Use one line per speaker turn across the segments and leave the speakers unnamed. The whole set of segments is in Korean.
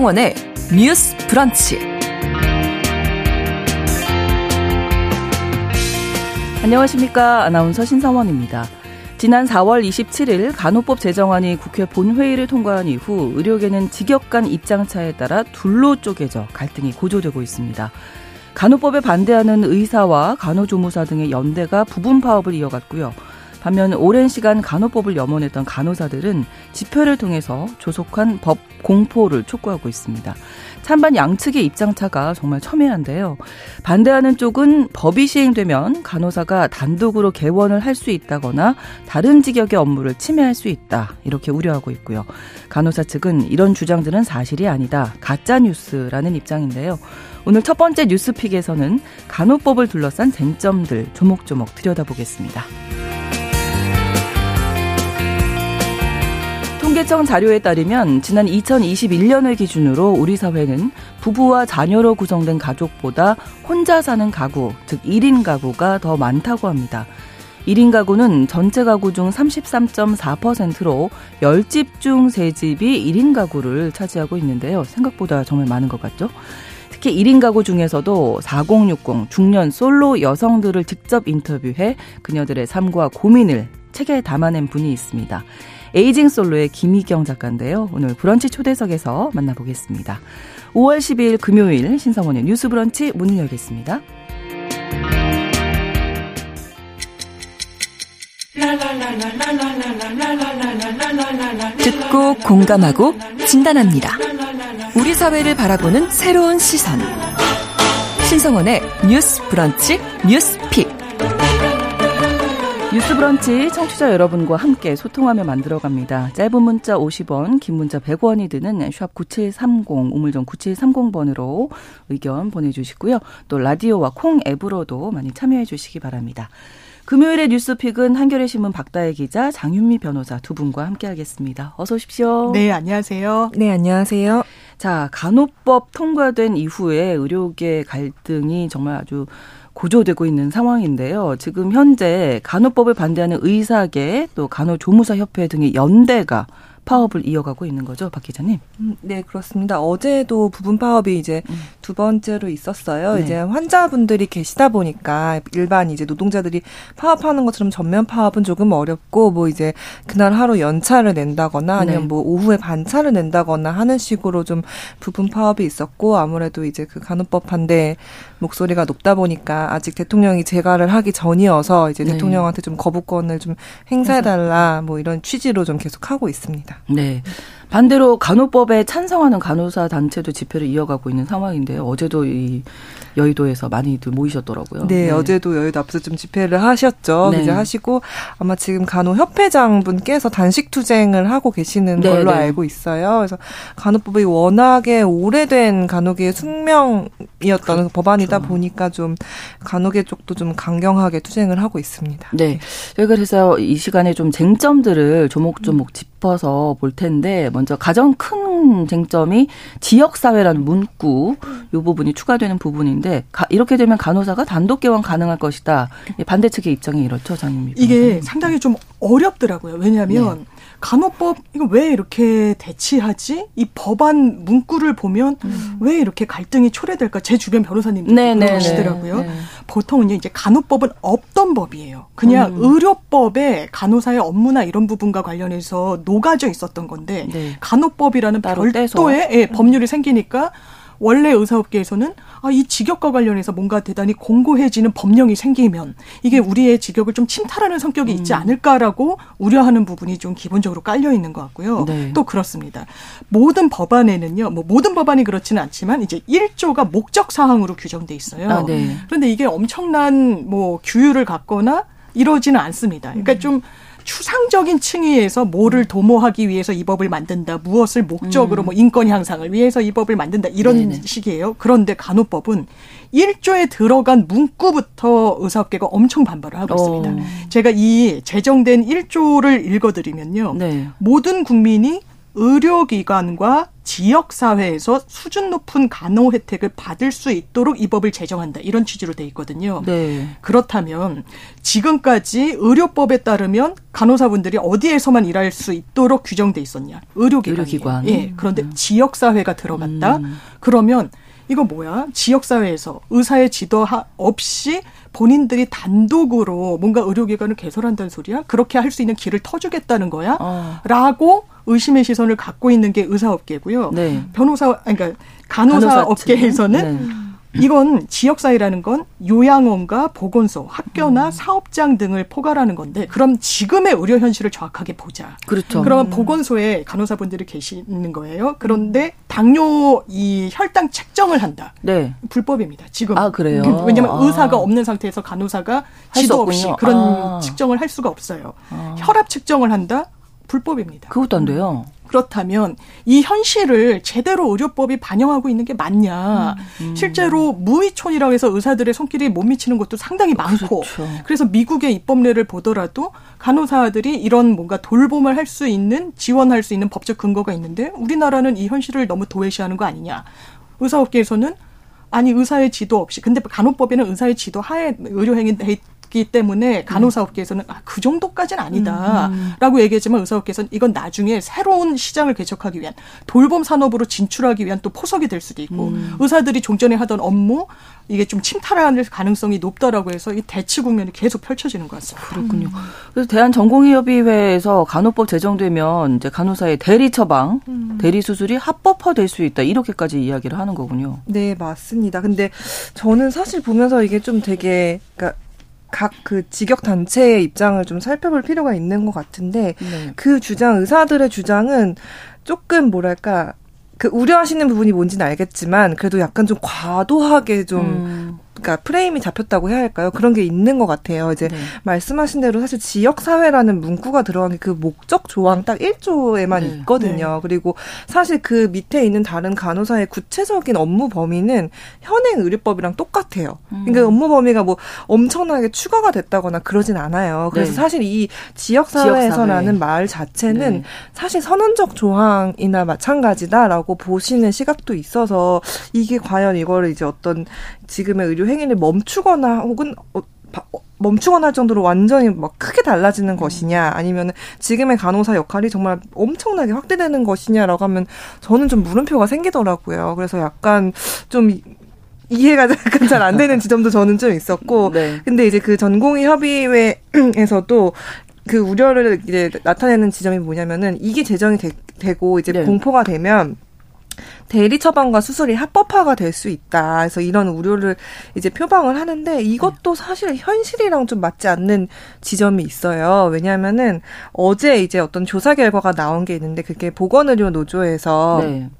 신성원의 뉴스 브런치.
안녕하십니까. 아나운서 신성원입니다. 지난 4월 27일 간호법 제정안이 국회 본회의를 통과한 이후 의료계는 직역간 입장차에 따라 둘로 쪼개져 갈등이 고조되고 있습니다. 간호법에 반대하는 의사와 간호조무사 등의 연대가 부분 파업을 이어갔고요. 반면 오랜 시간 간호법을 염원했던 간호사들은 집회를 통해서 조속한 법 공포를 촉구하고 있습니다. 찬반 양측의 입장차가 정말 첨예한데요. 반대하는 쪽은 법이 시행되면 간호사가 단독으로 개원을 할 수 있다거나 다른 직역의 업무를 침해할 수 있다. 이렇게 우려하고 있고요. 간호사 측은 이런 주장들은 사실이 아니다. 가짜 뉴스라는 입장인데요. 오늘 첫 번째 뉴스픽에서는 간호법을 둘러싼 쟁점들 조목조목 들여다보겠습니다. 통계청 자료에 따르면 지난 2021년을 기준으로 우리 사회는 부부와 자녀로 구성된 가족보다 혼자 사는 가구, 즉 1인 가구가 더 많다고 합니다. 1인 가구는 전체 가구 중 33.4%로 10집 중 3집이 1인 가구를 차지하고 있는데요. 생각보다 정말 많은 것 같죠? 특히 1인 가구 중에서도 4060 중년 솔로 여성들을 직접 인터뷰해 그녀들의 삶과 고민을 책에 담아낸 분이 있습니다. 에이징 솔로의 김희경 작가인데요. 오늘 브런치 초대석에서 만나보겠습니다. 5월 12일 금요일 신성원의 뉴스 브런치 문을 열겠습니다.
듣고 공감하고 진단합니다. 우리 사회를 바라보는 새로운 시선. 신성원의 뉴스 브런치 뉴스 pick.
뉴스 브런치 청취자 여러분과 함께 소통하며 만들어갑니다. 짧은 문자 50원, 긴 문자 100원이 드는 샵 9730, 우물정 9730번으로 의견 보내주시고요. 또 라디오와 콩 앱으로도 많이 참여해 주시기 바랍니다. 금요일의 뉴스픽은 한겨레 신문 박다혜 기자, 장윤미 변호사 두 분과 함께하겠습니다. 어서 오십시오.
네, 안녕하세요.
네, 안녕하세요.
자, 간호법 통과된 이후에 의료계 갈등이 정말 아주 고조되고 있는 상황인데요. 지금 현재 간호법을 반대하는 의사계 또 간호조무사 협회 등의 연대가 파업을 이어가고 있는 거죠, 박 기자님?
음, 네, 그렇습니다. 어제도 부분 파업이 이제 음. 두 번째로 있었어요. 네. 이제 환자분들이 계시다 보니까 일반 이제 노동자들이 파업하는 것처럼 전면 파업은 조금 어렵고 뭐 이제 그날 하루 연차를 낸다거나 아니면 네. 뭐 오후에 반차를 낸다거나 하는 식으로 좀 부분 파업이 있었고 아무래도 이제 그 간호법 반대 목소리가 높다 보니까 아직 대통령이 재가를 하기 전이어서 이제 네. 대통령한테 좀 거부권을 좀 행사해달라 뭐 이런 취지로 좀 계속 하고 있습니다.
네. 반대로 간호법에 찬성하는 간호사 단체도 집회를 이어가고 있는 상황인데요. 어제도 이 여의도에서 많이들 모이셨더라고요.
네, 네. 어제도 여의도 앞에서 좀 집회를 하셨죠. 네. 이제 하시고 아마 지금 간호 협회장 분께서 단식 투쟁을 하고 계시는 네, 걸로 네. 알고 있어요. 그래서 간호법이 워낙에 오래된 간호계의 숙명이었던 그렇죠. 법안이다 보니까 좀 간호계 쪽도 좀 강경하게 투쟁을 하고 있습니다.
네. 저희가 그래서 이 시간에 좀 쟁점들을 조목조목 짚어서 볼 텐데 먼저 가장 큰 쟁점이 지역사회라는 문구 이 부분이 추가되는 부분인데 이렇게 되면 간호사가 단독 개원 가능할 것이다. 반대 측의 입장이 이렇죠, 장님
이게 상당히 좀 어렵더라고요. 왜냐하면 네. 간호법 이거 왜 이렇게 대치하지? 이 법안 문구를 보면 음. 왜 이렇게 갈등이 초래될까? 제 주변 변호사님들 네, 네 그러시더라고요. 네, 네. 보통은 이제 간호법은 없던 법이에요. 그냥 음. 의료법에 간호사의 업무나 이런 부분과 관련해서 녹아져 있었던 건데 네. 간호법이라는 별도의 예, 법률이 생기니까 원래 의사업계에서는 아, 이 직역과 관련해서 뭔가 대단히 공고해지는 법령이 생기면 이게 우리의 직역을 좀 침탈하는 성격이 있지 음. 않을까라고 우려하는 부분이 좀 기본적으로 깔려 있는 것 같고요. 네. 또 그렇습니다. 모든 법안에는요, 뭐 모든 법안이 그렇지는 않지만 이제 1조가 목적 사항으로 규정돼 있어요. 아, 네. 그런데 이게 엄청난 뭐 규율을 갖거나 이러지는 않습니다. 그러니까 음. 좀 추상적인 층위에서 뭐를 도모하기 위해서 이 법을 만든다. 무엇을 목적으로 음. 뭐 인권 향상을 위해서 이 법을 만든다. 이런 네네. 식이에요. 그런데 간호법은 1조에 들어간 문구부터 의사업계가 엄청 반발을 하고 있습니다. 오. 어. 제가 이 제정된 1조를 읽어드리면요. 네. 모든 국민이 의료기관과 지역사회에서 수준 높은 간호 혜택을 받을 수 있도록 이 법을 제정한다. 이런 취지로 돼 있거든요. 네. 그렇다면 지금까지 의료법에 따르면 간호사분들이 어디에서만 일할 수 있도록 규정돼 있었냐? 의료기관. 의료기관. 예. 그런데 음. 지역사회가 들어갔다. 음. 그러면 이거 뭐야? 지역사회에서 의사의 지도 없이 본인들이 단독으로 뭔가 의료기관을 개설한다는 소리야? 그렇게 할 수 있는 길을 터주겠다는 거야? 어. 라고 의심의 시선을 갖고 있는 게 의사업계고요. 네. 변호사, 그러니까 간호사, 간호사 업계에서는 네. 이건 지역사회라는 건 요양원과 보건소, 학교나 음. 사업장 등을 포괄하는 건데 그럼 지금의 의료 현실을 정확하게 보자.
그렇죠.
그러면 음. 보건소에 간호사분들이 계시는 거예요. 그런데 당뇨 이 혈당 책정을 한다. 네. 불법입니다. 지금.
아 그래요.
왜냐하면 아. 의사가 없는 상태에서 간호사가 지도 없이 그런 아. 측정을 할 수가 없어요. 아. 혈압 측정을 한다. 불법입니다.
그것도 안 돼요.
그렇다면 이 현실을 제대로 의료법이 반영하고 있는 게 맞냐. 음. 실제로 무의촌이라고 해서 의사들의 손길이 못 미치는 것도 상당히 많고. 그렇죠. 그래서 미국의 입법례를 보더라도 간호사들이 이런 뭔가 돌봄을 할 수 있는 지원할 수 있는 법적 근거가 있는데 우리나라는 이 현실을 너무 도외시하는 거 아니냐. 의사업계에서는 아니 의사의 지도 없이 근데 간호법에는 의사의 지도 하에 의료행위 있 기 때문에 간호사업계에서는 아, 그 정도까지는 아니다라고 음, 음. 얘기했지만 의사업계에서는 이건 나중에 새로운 시장을 개척하기 위한 돌봄 산업으로 진출하기 위한 또 포석이 될 수도 있고 음. 의사들이 종전에 하던 업무 이게 좀 침탈할 가능성이 높다라고 해서 이 대치 국면이 계속 펼쳐지는 것 같습니다.
그렇군요. 음. 그래서 대한전공의협의회에서 간호법 제정되면 이제 간호사의 대리 처방, 음. 대리 수술이 합법화될 수 있다 이렇게까지 이야기를 하는 거군요.
네 맞습니다. 근데 저는 사실 보면서 이게 좀 되게 그러니까 각 그 직역 단체의 입장을 좀 살펴볼 필요가 있는 것 같은데 네. 그 주장 의사들의 주장은 조금 뭐랄까 그 우려하시는 부분이 뭔지는 알겠지만 그래도 약간 좀 과도하게 좀 음. 그러니까 프레임이 잡혔다고 해야 할까요? 그런 게 있는 것 같아요. 이제 네. 말씀하신 대로 사실 지역 사회라는 문구가 들어간 게 그 목적 조항 딱 1조에만 네. 있거든요. 네. 그리고 사실 그 밑에 있는 다른 간호사의 구체적인 업무 범위는 현행 의료법이랑 똑같아요. 음. 그러니까 업무 범위가 뭐 엄청나게 추가가 됐다거나 그러진 않아요. 그래서 네. 사실 이 지역 사회에서라는 말 자체는 네. 사실 선언적 조항이나 마찬가지다라고 보시는 시각도 있어서 이게 과연 이거를 이제 어떤 지금의 의료 행위를 멈추거나 혹은 어, 어, 멈추거나 할 정도로 완전히 막 크게 달라지는 것이냐 아니면 지금의 간호사 역할이 정말 엄청나게 확대되는 것이냐라고 하면 저는 좀 물음표가 생기더라고요. 그래서 약간 좀 이해가 약간 잘 안 되는 지점도 저는 좀 있었고 네. 근데 이제 그 전공의 협의회에서도 그 우려를 이제 나타내는 지점이 뭐냐면은 이게 제정이 되, 고 이제 네. 공포가 되면 대리 처방과 수술이 합법화가 될 수 있다. 그래서 이런 우려를 이제 표방을 하는데 이것도 사실 현실이랑 좀 맞지 않는 지점이 있어요. 왜냐하면은 어제 이제 어떤 조사 결과가 나온 게 있는데 그게 보건의료 노조에서 네.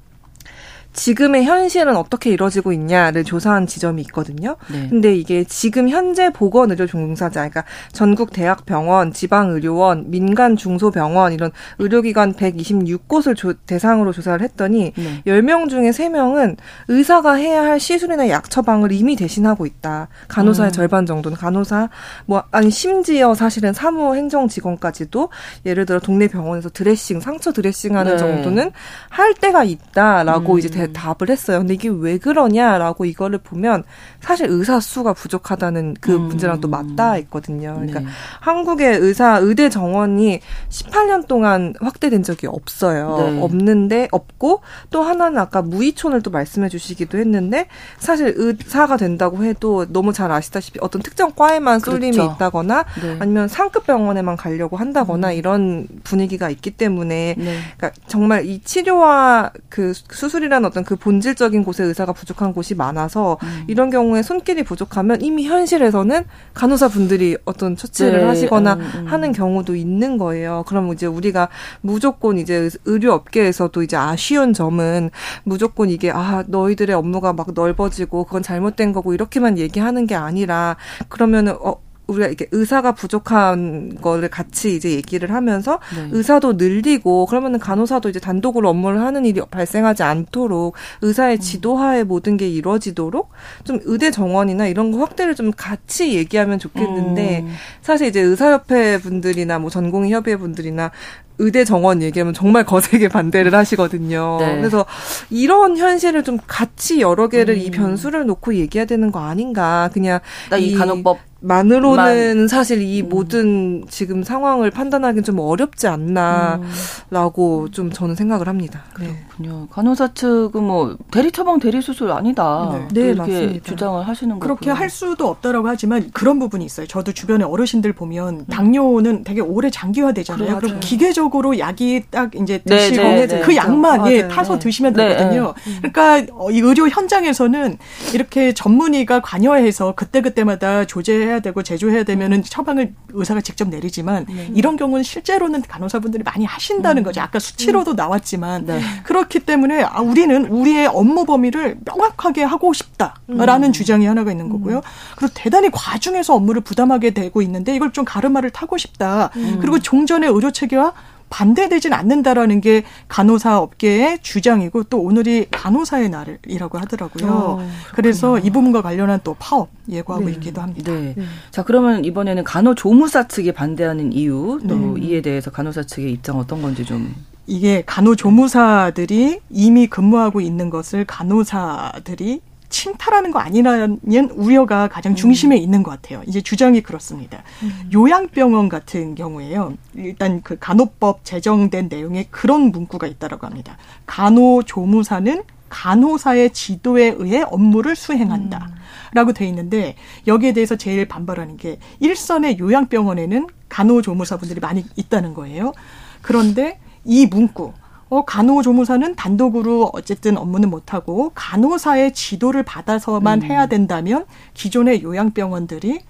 지금의 현실은 어떻게 이루어지고 있냐를 조사한 지점이 있거든요. 네. 근데 이게 지금 현재 보건의료 종사자, 그러니까 전국 대학병원, 지방의료원, 민간 중소병원 이런 의료기관 126곳을 조, 대상으로 조사를 했더니 네. 10명 중에 3명은 의사가 해야 할 시술이나 약 처방을 이미 대신하고 있다. 간호사의 음. 절반 정도는 간호사, 뭐 아니 심지어 사실은 사무 행정 직원까지도 예를 들어 동네 병원에서 드레싱, 상처 드레싱하는 네. 정도는 할 때가 있다라고 음. 이제 답을 했어요. 근데 이게 왜 그러냐라고 이거를 보면 사실 의사 수가 부족하다는 그 음. 문제랑 또 맞닿아 있거든요. 그러니까 네. 한국의 의사 의대 정원이 18년 동안 확대된 적이 없어요. 네. 없는데 없고 또 하나는 아까 무의촌을 또 말씀해 주시기도 했는데 사실 의사가 된다고 해도 너무 잘 아시다시피 어떤 특정 과에만 쏠림이 그렇죠. 있다거나 네. 아니면 상급 병원에만 가려고 한다거나 음. 이런 분위기가 있기 때문에 네. 그러니까 정말 이 치료와 그 수술이라는 어떤 그 본질적인 곳에 의사가 부족한 곳이 많아서 음. 이런 경우 에 손길이 부족하면 이미 현실에서는 간호사 분들이 어떤 처치를 네. 하시거나 음, 음. 하는 경우도 있는 거예요. 그럼 이제 우리가 무조건 이제 의료 업계에서도 이제 아쉬운 점은 무조건 이게 아 너희들의 업무가 막 넓어지고 그건 잘못된 거고 이렇게만 얘기하는 게 아니라 그러면은 어 우리가 이게 의사가 부족한 거를 같이 이제 얘기를 하면서 네. 의사도 늘리고 그러면은 간호사도 이제 단독으로 업무를 하는 일이 발생하지 않도록 의사의 음. 지도하에 모든 게 이루어지도록 좀 의대 정원이나 이런 거 확대를 좀 같이 얘기하면 좋겠는데 음. 사실 이제 의사협회 분들이나 뭐 전공의 협의회 분들이나 의대 정원 얘기하면 정말 거세게 반대를 하시거든요. 네. 그래서 이런 현실을 좀 같이 여러 개를 음. 이 변수를 놓고 얘기해야 되는 거 아닌가. 그냥
이 간호법
만으로는 만. 사실 이 음. 모든 지금 상황을 판단하기는 좀 어렵지 않나라고 음. 좀 저는 생각을 합니다.
네. 그렇군요. 간호사 측은 뭐 대리 처방 대리 수술 아니다. 네, 네 이렇게 맞습니다. 주장을 하시는
거예요. 그렇게 할 수도 없다라고 하지만 그런 부분이 있어요. 저도 주변에 어르신들 보면 음. 당뇨는 되게 오래 장기화되잖아요. 그럼 기계적 으로 약이 딱 이제 네, 드시고 네, 네, 그 약만 예, 타서 드시면 되거든요. 그러니까 이 의료 현장에서는 이렇게 전문의가 관여해서 그때 그때마다 조제 해야 되고 제조해야 되면은 처방을 의사가 직접 내리지만 네. 이런 경우는 실제로는 간호사분들이 많이 하신다는 음. 거죠. 아까 수치로도 음. 나왔지만 네. 그렇기 때문에 아, 우리는 우리의 업무 범위를 명확하게 하고 싶다라는 음. 주장이 하나가 있는 거고요. 음. 그리고 대단히 과중해서 업무를 부담하게 되고 있는데 이걸 좀 가르마를 타고 싶다. 음. 그리고 종전의 의료 체계와 반대되진 않는다라는 게 간호사 업계의 주장이고 또 오늘이 간호사의 날이라고 하더라고요. 어, 그래서 이 부분과 관련한 또 파업 예고하고 네. 있기도 합니다. 네.
네. 자 그러면 이번에는 간호조무사 측이 반대하는 이유 또 네. 이에 대해서 간호사 측의 입장 어떤 건지 좀
이게 간호조무사들이 이미 근무하고 있는 것을 간호사들이 침탈하는 거 아니라는 우려가 가장 중심에 음. 있는 것 같아요. 이제 주장이 그렇습니다. 음. 요양병원 같은 경우에요. 일단 그 간호법 제정된 내용에 그런 문구가 있다라고 합니다. 간호조무사는 간호사의 지도에 의해 업무를 수행한다. 음. 라고 돼 있는데 여기에 대해서 제일 반발하는 게 일선의 요양병원에는 간호조무사분들이 많이 있다는 거예요. 그런데 이 문구 어, 간호조무사는 단독으로 어쨌든 업무는 못하고 간호사의 지도를 받아서만 음. 해야 된다면 기존의 요양병원들이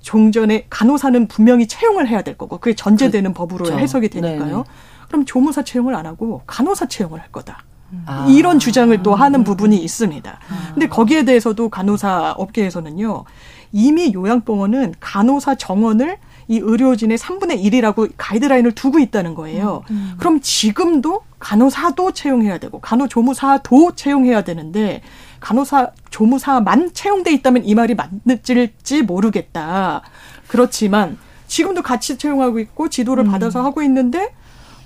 종전에 간호사는 분명히 채용을 해야 될 거고 그게 전제되는 그렇죠. 법으로 해석이 되니까요. 네네. 그럼 조무사 채용을 안 하고 간호사 채용을 할 거다. 아. 이런 주장을 또 하는 부분이 있습니다. 아. 근데 거기에 대해서도 간호사 업계에서는요. 이미 요양병원은 간호사 정원을 이 의료진의 3분의 1이라고 가이드라인을 두고 있다는 거예요. 음, 음. 그럼 지금도 간호사도 채용해야 되고 간호조무사도 채용해야 되는데 간호사 조무사만 채용돼 있다면 이 말이 맞을지 모르겠다. 그렇지만 지금도 같이 채용하고 있고 지도를 음. 받아서 하고 있는데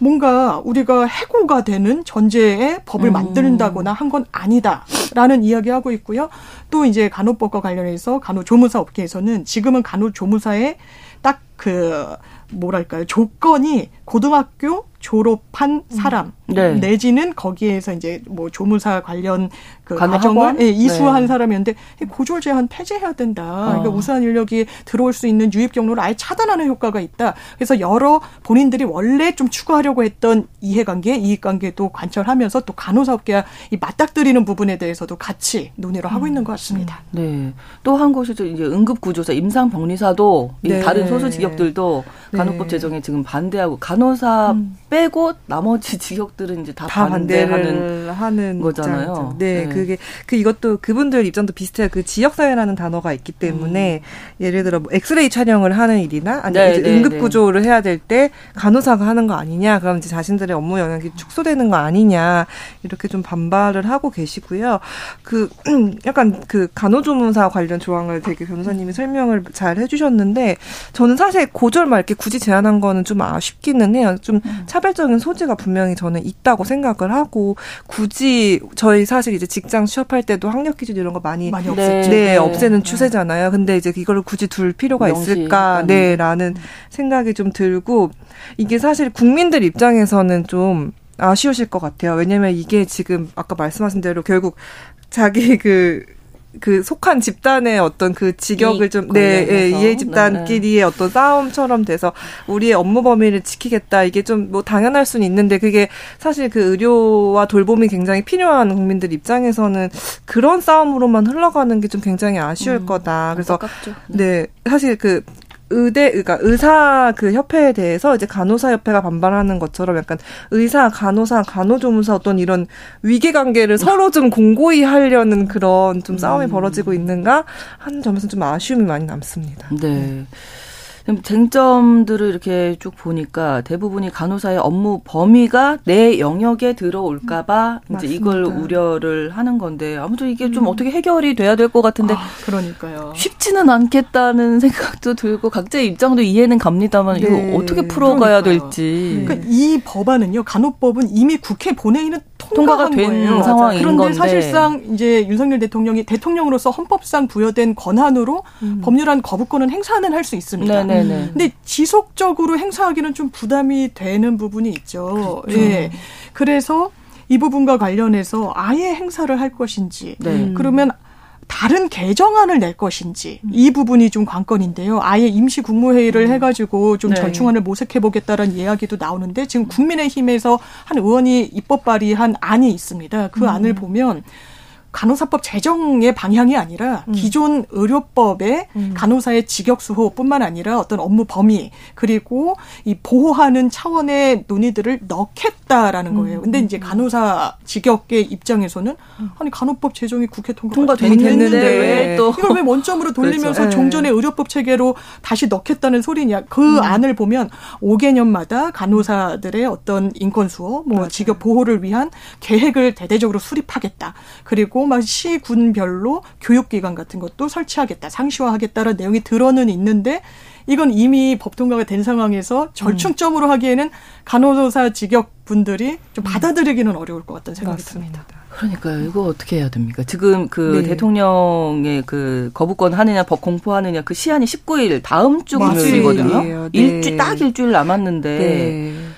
뭔가 우리가 해고가 되는 전제의 법을 음. 만든다거나 한 건 아니다라는 이야기하고 있고요. 또 이제 간호법과 관련해서 간호조무사 업계에서는 지금은 간호조무사의 딱 그 뭐랄까요? 조건이 고등학교 졸업한 음. 사람 네. 내지는 거기에서 이제 뭐 조무사 관련 그 과정을 예, 이수한 네. 사람이었는데 고졸 제한 폐지해야 된다. 그러니까 어. 그러니까 우수한 인력이 들어올 수 있는 유입 경로를 아예 차단하는 효과가 있다. 그래서 여러 본인들이 원래 좀 추구하려고 했던 이해관계, 이익관계도 관철하면서 또 간호사업계와 이 맞닥뜨리는 부분에 대해서도 같이 논의를 하고 음. 있는 것 같습니다.
네. 또 한 곳이 이제 응급구조사, 임상병리사도 네. 다른 소수 직업들도 간호법 네. 제정에 지금 반대하고 간호사 음. 빼고 나머지 직역들은 이제 다, 다 반대하는 하는 거잖아요.
네, 네, 그게 그 이것도 그분들 입장도 비슷해요. 그 지역 사회라는 단어가 있기 때문에 음. 예를 들어 뭐 엑스레이 촬영을 하는 일이나 아니면 네, 네, 응급 네. 구조를 해야 될 때 간호사가 하는 거 아니냐, 그럼 이제 자신들의 업무 영역이 축소되는 거 아니냐 이렇게 좀 반발을 하고 계시고요. 그 약간 그 간호조무사 관련 조항을 되게 변호사님이 설명을 잘 해주셨는데 저는 사실 고졸 말 이렇게 굳이 제안한 거는 좀 아쉽기는 해요. 좀 음. 차별적인 소지가 분명히 저는 있다고 생각을 하고 굳이 저희 사실 이제 직장 취업할 때도 학력 기준 이런 거 많이, 많이 네, 네, 없애는 추세잖아요. 근데 이제 이거를 굳이 둘 필요가 있을까? 네라는 음. 생각이 좀 들고 이게 사실 국민들 입장에서는 좀 아쉬우실 것 같아요. 왜냐면 이게 지금 아까 말씀하신 대로 결국 자기 그 그 속한 집단의 어떤 그 직역을 좀, 네, 예, 이해 집단끼리의 네. 어떤 싸움처럼 돼서 우리의 업무 범위를 지키겠다. 이게 좀 뭐 당연할 수는 있는데 그게 사실 그 의료와 돌봄이 굉장히 필요한 국민들 입장에서는 그런 싸움으로만 흘러가는 게 좀 굉장히 아쉬울 음, 거다. 그래서, 안깝죠 네, 사실 그 의대 그러니까 의사 그 협회에 대해서 이제 간호사 협회가 반발하는 것처럼 약간 의사, 간호사, 간호조무사 어떤 이런 위계 관계를 서로 좀 공고히 하려는 그런 좀 싸움이 음. 벌어지고 있는가 하는 점에서 좀 아쉬움이 많이 남습니다.
네. 쟁점들을 이렇게 쭉 보니까 대부분이 간호사의 업무 범위가 내 영역에 들어올까봐 음, 이제 이걸 우려를 하는 건데 아무튼 이게 좀 음. 어떻게 해결이 돼야 될 것 같은데
아, 그러니까요.
쉽지는 않겠다는 생각도 들고 각자의 입장도 이해는 갑니다만 네. 이거 어떻게 풀어가야 그러니까요. 될지.
그러니까 이 법안은요 간호법은 이미 국회 본회의는 통과가 된 거예요.
상황인
그런데
건데.
사실상 이제 윤석열 대통령이 대통령으로서 헌법상 부여된 권한으로 음. 법률안 거부권은 행사는 할 수 있습니다. 네네네. 근데 지속적으로 행사하기는 좀 부담이 되는 부분이 있죠. 그렇죠. 예. 그래서 이 부분과 관련해서 아예 행사를 할 것인지 네. 그러면 다른 개정안을 낼 것인지 음. 이 부분이 좀 관건인데요. 아예 임시 국무회의를 음. 해가지고 좀 네. 절충안을 모색해보겠다라는 이야기도 나오는데 지금 국민의힘에서 한 의원이 입법 발의한 안이 있습니다. 그 음. 안을 보면 간호사법 제정의 방향이 아니라 음. 기존 의료법의 음. 간호사의 직역 수호뿐만 아니라 어떤 업무 범위 그리고 이 보호하는 차원의 논의들을 넣겠다라는 거예요. 음. 근데 이제 음. 간호사 직역의 입장에서는 음. 아니 간호법 제정이 국회 통과가 됐는데 왜또 이걸 왜 원점으로 돌리면서 그렇죠. 종전의 의료법 체계로 다시 넣겠다는 소리냐? 그 음. 안을 보면 5개년마다 간호사들의 어떤 인권 수호, 뭐 맞아요. 직역 보호를 위한 계획을 대대적으로 수립하겠다. 그리고 있고 막 시군별로 교육기관 같은 것도 설치하겠다, 상시화하겠다는 내용이 들어는 있는데 이건 이미 법 통과가 된 상황에서 절충점으로 하기에는 간호사 직역 분들이 좀 음. 받아들이기는 어려울 것 같다는 생각이 맞습니다. 듭니다.
그러니까요. 이거 어떻게 해야 됩니까? 지금 그 네. 대통령의 그 거부권 하느냐, 법 공포하느냐 그 시한이 19일 다음 주 금요일이거든요. 네. 일주 딱 일주일 남았는데 네.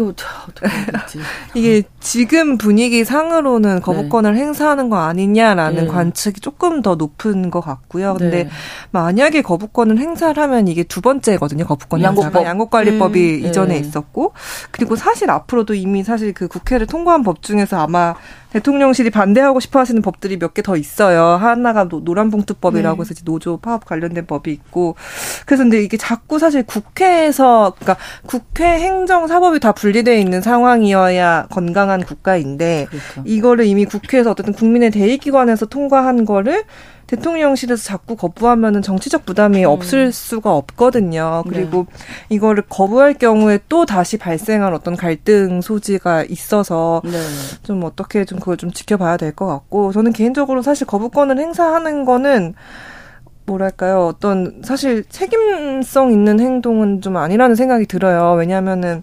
그 어떻게
이게 지금 분위기 상으로는 네. 거부권을 네. 행사하는 거 아니냐라는 네. 관측이 조금 더 높은 것 같고요. 근데 네. 만약에 거부권을 행사를 하면 이게 두 번째거든요. 거부권 행사가 양국관리법이 네. 이전에 네. 있었고 그리고 사실 앞으로도 이미 사실 그 국회를 통과한 법 중에서 아마 대통령실이 반대하고 싶어 하시는 법들이 몇 개 더 있어요. 하나가 노란봉투법이라고 네. 해서 노조 파업 관련된 법이 있고. 그래서 근데 이게 자꾸 사실 국회에서, 그러니까 국회 행정 사법이 다 분리되어 있는 상황이어야 건강한 국가인데, 그렇죠. 이거를 이미 국회에서 어쨌든 국민의 대의기관에서 통과한 거를 대통령실에서 자꾸 거부하면은 정치적 부담이 음. 없을 수가 없거든요. 그리고 네. 이거를 거부할 경우에 또 다시 발생한 어떤 갈등 소지가 있어서 네. 좀 어떻게 좀 그걸 좀 지켜봐야 될 것 같고 저는 개인적으로 사실 거부권을 행사하는 거는 뭐랄까요 어떤 사실 책임성 있는 행동은 좀 아니라는 생각이 들어요. 왜냐하면은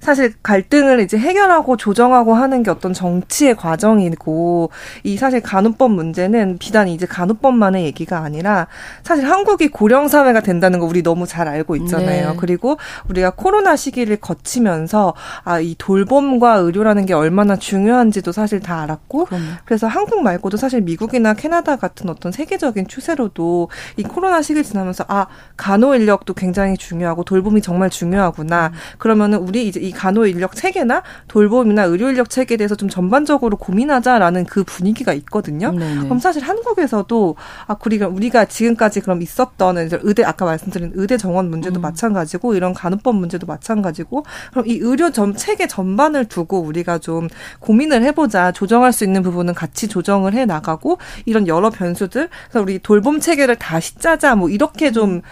사실 갈등을 이제 해결하고 조정하고 하는 게 어떤 정치의 과정이고 이 사실 간호법 문제는 비단 이제 간호법만의 얘기가 아니라 사실 한국이 고령 사회가 된다는 거 우리 너무 잘 알고 있잖아요. 네. 그리고 우리가 코로나 시기를 거치면서 아 이 돌봄과 의료라는 게 얼마나 중요한지도 사실 다 알았고 그럼요. 그래서 한국 말고도 사실 미국이나 캐나다 같은 어떤 세계적인 추세로도 이 코로나 시기를 지나면서 아 간호 인력도 굉장히 중요하고 돌봄이 정말 중요하구나. 음. 그러면은 우리 이제 이 간호 인력 체계나 돌봄이나 의료 인력 체계에 대해서 좀 전반적으로 고민하자라는 그 분위기가 있거든요. 네네. 그럼 사실 한국에서도 아 우리가 우리가 지금까지 그럼 있었던 이제 의대 아까 말씀드린 의대 정원 문제도 음. 마찬가지고 이런 간호법 문제도 마찬가지고 그럼 이 의료 점 체계 전반을 두고 우리가 좀 고민을 해보자 조정할 수 있는 부분은 같이 조정을 해 나가고 이런 여러 변수들 그래서 우리 돌봄 체계를 다시 짜자 뭐 이렇게 좀 음.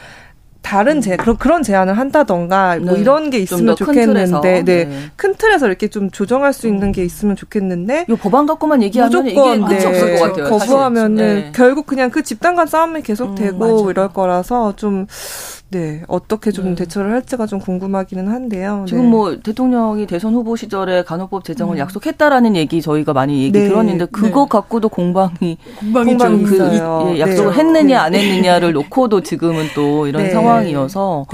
다른 제 그런 그런 제안을 한다던가 뭐 네. 이런 게 있으면 좋겠는데 네. 네. 큰 틀에서 이렇게 좀 조정할 수 있는 게 있으면 좋겠는데
이 법안 갖고만 얘기하면 무조건 이게 끝이 네. 없을 것 같아요.
거부하면은 네. 결국 그냥 그 집단 간 싸움이 계속 음, 되고 음, 이럴 거라서 좀 네, 어떻게 좀 네. 대처를 할지가 좀 궁금하기는 한데요.
지금 네. 뭐 대통령이 대선 후보 시절에 간호법 제정을 음. 약속했다라는 얘기 저희가 많이 얘기 네. 들었는데 그거 네. 갖고도 공방이
공방이, 공방이
그 있어요. 예, 약속을 네. 했느냐 안 했느냐를 놓고도 지금은 또 이런 네. 상황이어서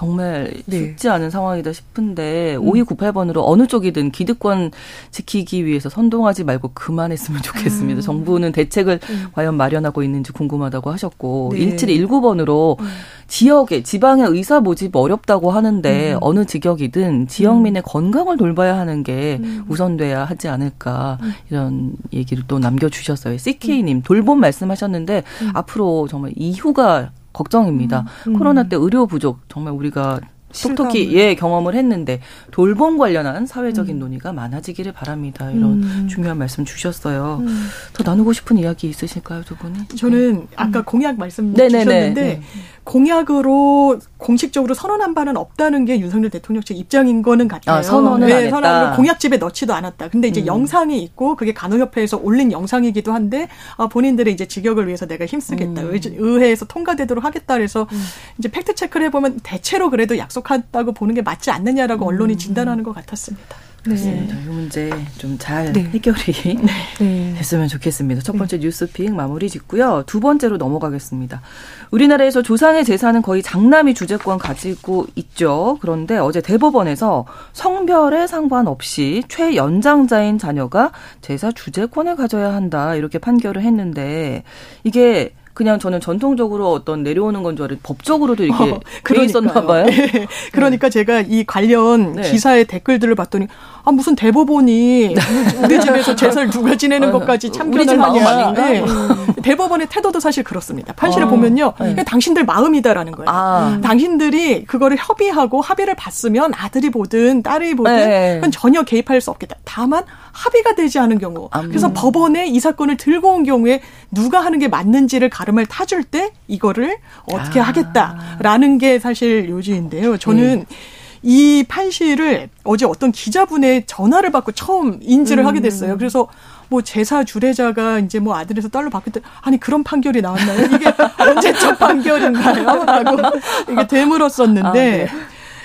정말 네. 쉽지 않은 상황이다 싶은데 음. 5298번으로 어느 쪽이든 기득권 지키기 위해서 선동하지 말고 그만했으면 좋겠습니다. 음. 정부는 대책을 음. 과연 마련하고 있는지 궁금하다고 하셨고 네. 1719번으로 음. 지역에 지방의 의사 모집 어렵다고 하는데 음. 어느 직역이든 지역민의 음. 건강을 돌봐야 하는 게 우선돼야 하지 않을까 이런 얘기를 또 남겨주셨어요. CK님 돌봄 말씀하셨는데 앞으로 정말 이후가 걱정입니다. 음, 음. 코로나 때 의료 부족 정말 우리가 톡톡히 예 경험을 했는데 돌봄 관련한 사회적인 음. 논의가 많아지기를 바랍니다. 이런 음. 중요한 말씀 주셨어요. 음. 더 나누고 싶은 이야기 있으실까요, 두 분이?
저는 네. 아까 공약 말씀 네네네. 주셨는데 네. 공약으로 공식적으로 선언한 바는 없다는 게 윤석열 대통령 측 입장인 거는 같아요. 아,
선언은 네, 안 선언을
공약집에 넣지도 않았다. 근데 이제 음. 영상이 있고 그게 간호협회에서 올린 영상이기도 한데 아, 본인들의 이제 직역을 위해서 내가 힘쓰겠다. 음. 의회에서 통과되도록 하겠다. 그래서 음. 이제 팩트 체크를 해보면 대체로 그래도 약속한다고 보는 게 맞지 않느냐라고 언론이 음. 진단하는 것 같았습니다.
그렇습니다. 네. 이 문제 좀잘 네. 해결이 네. 됐으면 좋겠습니다. 첫 번째 네. 뉴스픽 마무리 짓고요. 두 번째로 넘어가겠습니다. 우리나라에서 조상의 재산은 거의 장남이 주재권 가지고 있죠. 그런데 어제 대법원에서 성별에 상관없이 최연장자인 자녀가 제사 주재권을 가져야 한다 이렇게 판결을 했는데 이게 그냥 저는 전통적으로 어떤 내려오는 건 줄 알았는데 법적으로도 이렇게 어, 돼 있었나 봐요. 네.
그러니까 네. 제가 이 관련 네. 기사의 댓글들을 봤더니 아 무슨 대법원이 우리 집에서 제사를 누가 지내는 어, 것까지 참견을 하냐. 네. 대법원의 태도도 사실 그렇습니다. 판시를 어, 보면요, 네. 당신들 마음이다라는 거예요. 아. 음. 당신들이 그거를 협의하고 합의를 봤으면 아들이 보든 딸이 보든 네. 그건 전혀 개입할 수 없겠다. 다만 합의가 되지 않은 경우, 음. 그래서 법원에 이 사건을 들고 온 경우에 누가 하는 게 맞는지를 가름을 타줄 때 이거를 어떻게 아. 하겠다라는 게 사실 요지인데요. 저는 네. 이 판시를 어제 어떤 기자분의 전화를 받고 처음 인지를 음. 하게 됐어요. 그래서 뭐 제사 주례자가 이제 뭐 아들에서 딸로 바뀌었대. 아니 그런 판결이 나왔나요? 이게 언제적 판결인가요? 라고 이게 되물었었는데 아, 네.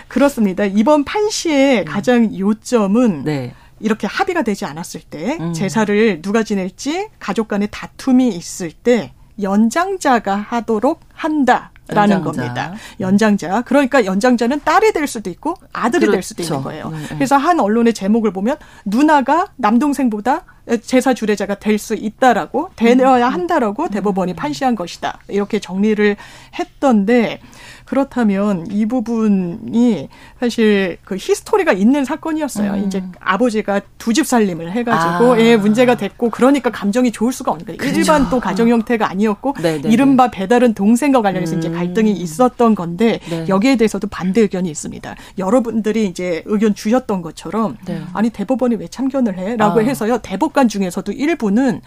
그렇습니다. 이번 판시의 음. 가장 요점은 네. 이렇게 합의가 되지 않았을 때 음. 제사를 누가 지낼지 가족 간의 다툼이 있을 때 연장자가 하도록 한다. 라는 연장자. 겁니다. 연장자. 그러니까 연장자는 딸이 될 수도 있고 아들이 그렇죠. 될 수도 있는 그렇죠. 거예요. 네, 네. 그래서 한 언론의 제목을 보면 누나가 남동생보다 제사 주례자가 될 수 있다라고 되어야 음. 한다라고 음. 대법원이 판시한 것이다. 이렇게 정리를 했던데 그렇다면 이 부분이 사실 그 히스토리가 있는 사건이었어요. 음. 이제 아버지가 두 집 살림을 해가지고 아. 예, 문제가 됐고 그러니까 감정이 좋을 수가 없는 거예요. 그렇죠. 일반 또 가정 형태가 아니었고 네네네. 네, 네. 이른바 배달은 동생과 관련해서 음. 이제 갈등이 있었던 건데 네. 여기에 대해서도 반대 의견이 있습니다. 여러분들이 이제 의견 주셨던 것처럼 네. 아니 대법원이 왜 참견을 해?라고 아. 해서요 대법관 중에서도 일부는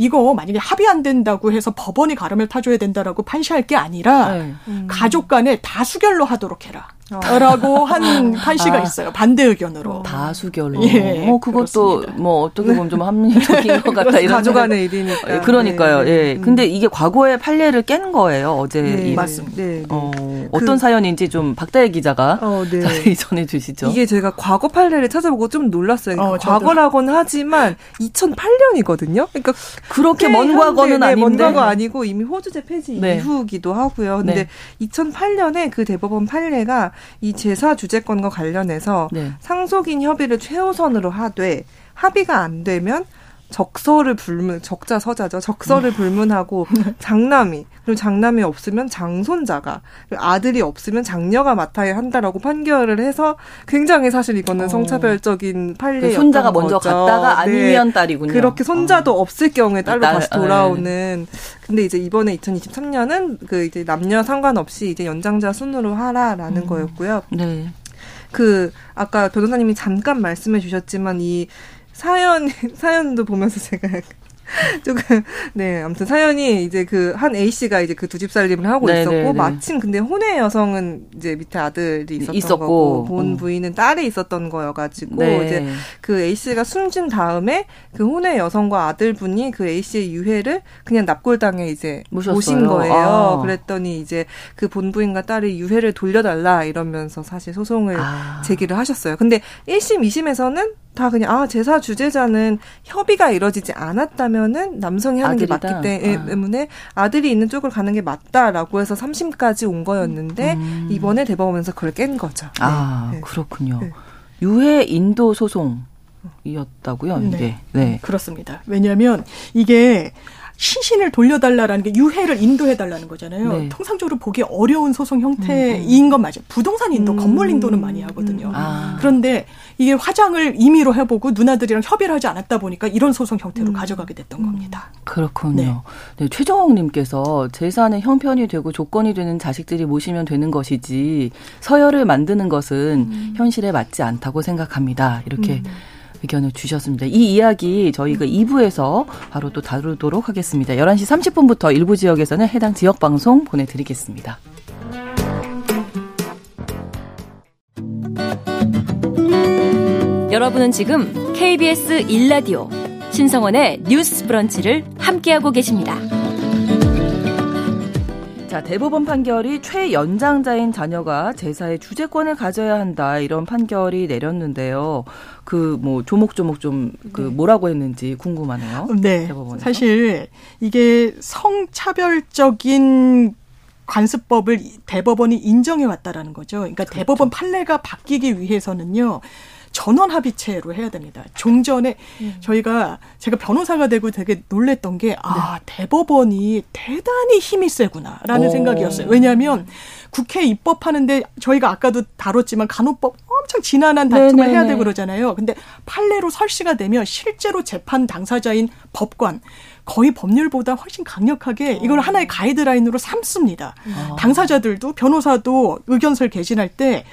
이거 만약에 합의 안 된다고 해서 법원이 가름을 타줘야 된다라고 판시할 게 아니라 네. 음. 가족 간에 다 수결로 하도록 해라. 어. 라고 한 판시가 아. 있어요. 반대 의견으로. 어.
다수결로. 예. 어, 그것도 그렇습니다. 뭐 어떻게 보면 좀 합리적인 것 같다. 이런
가족간의 일이니까.
예, 그러니까요. 네, 네. 예. 음. 근데 이게 과거의 판례를 깬 거예요. 어제.
네, 맞습니다.
네, 어, 어떤 그, 사연인지 좀 박다혜 기자가 어, 네. 자세히 전해 주시죠.
이게 제가 과거 판례를 찾아보고 좀 놀랐어요. 그러니까 어, 과거라고는 하지만 2008년이거든요. 그러니까
그렇게 먼 과거는 아닌데.
먼 과거 아니고 이미 호주제 폐지 이후기도 하고요. 근데 2008년에 그 대법원 판례가 이 제사 주재권과 관련해서 네. 상속인 협의를 최우선으로 하되 합의가 안 되면 적서를 불문 적자 서자죠 적서를 음. 불문하고 장남이 그리고 장남이 없으면 장손자가 아들이 없으면 장녀가 맡아야 한다라고 판결을 해서 굉장히 사실 이거는 어. 성차별적인 판례였던 그
손자가 먼저 거죠. 갔다가 네. 아니면 네. 딸이군요.
그렇게 손자도 어. 없을 경우에 딸로 딸, 다시 돌아오는. 네. 근데 이제 이번에 2023년은 그 이제 남녀 상관없이 이제 연장자 순으로 하라라는 음. 거였고요. 네. 그 아까 변호사님이 잠깐 말씀해 주셨지만 이 사연 사연도 보면서 제가 조금 네 아무튼 사연이 이제 그 한 A 씨가 이제 그 두 집 살림을 하고 네네네. 있었고 네, 네. 마침 근데 혼외 여성은 이제 밑에 아들이 있었던 있었고. 거고 본 음. 부인은 딸이 있었던 거여가지고 네. 이제 그 A 씨가 숨진 다음에 그 혼외 여성과 아들분이 그 A 씨의 유해를 그냥 납골당에 이제 모셨어요. 모신 거예요. 아. 그랬더니 이제 그 본 부인과 딸이 유해를 돌려달라 이러면서 사실 소송을 아. 제기를 하셨어요. 근데 1심, 2심에서는 다 그냥 아 제사 주제자는 협의가 이뤄지지 않았다면은 남성이 하는 아들이다. 게 맞기 아. 때문에 아. 아들이 있는 쪽을 가는 게 맞다라고 해서 3심까지 온 거였는데 음. 이번에 대법원에서 그걸 깬 거죠.
아 네. 그렇군요. 네. 유해 인도 소송 이었다고요, 이게. 네.
네. 그렇습니다. 왜냐하면 이게 시신을 돌려달라라는 게 유해를 인도해달라는 거잖아요. 네. 통상적으로 보기 어려운 소송 형태인 음. 건 맞아요. 부동산 인도, 음. 건물 인도는 많이 하거든요. 음. 아. 그런데 이게 화장을 임의로 해보고 누나들이랑 협의를 하지 않았다 보니까 이런 소송 형태로 음. 가져가게 됐던 겁니다.
그렇군요. 네. 네, 최정옥님께서 재산의 형편이 되고 조건이 되는 자식들이 모시면 되는 것이지 서열을 만드는 것은 음. 현실에 맞지 않다고 생각합니다. 이렇게 음. 의견을 주셨습니다. 이 이야기 저희가 2부에서 바로 또 다루도록 하겠습니다. 11시 30분부터 일부 지역에서는 해당 지역 방송 보내드리겠습니다.
여러분은 지금 KBS 1라디오 신성원의 뉴스 브런치를 함께하고 계십니다.
자, 대법원 판결이 최연장자인 자녀가 제사의 주재권을 가져야 한다 이런 판결이 내렸는데요. 그 뭐 조목조목 좀그 네. 뭐라고 했는지 궁금하네요.
네. 대법원에서. 사실 이게 성차별적인 관습법을 대법원이 인정해 왔다라는 거죠. 그러니까 그렇죠. 대법원 판례가 바뀌기 위해서는요. 전원 합의체로 해야 됩니다. 종전에 음. 저희가 제가 변호사가 되고 되게 놀랬던 게 아, 네. 대법원이 대단히 힘이 세구나라는 오. 생각이었어요. 왜냐하면 국회 입법하는데 저희가 아까도 다뤘지만 간호법 엄청 지난한 다툼을 네네네. 해야 되고 그러잖아요. 근데 판례로 설시가 되면 실제로 재판 당사자인 법관 거의 법률보다 훨씬 강력하게 이걸 하나의 가이드라인으로 삼습니다. 아. 당사자들도 변호사도 의견서를 개진할 때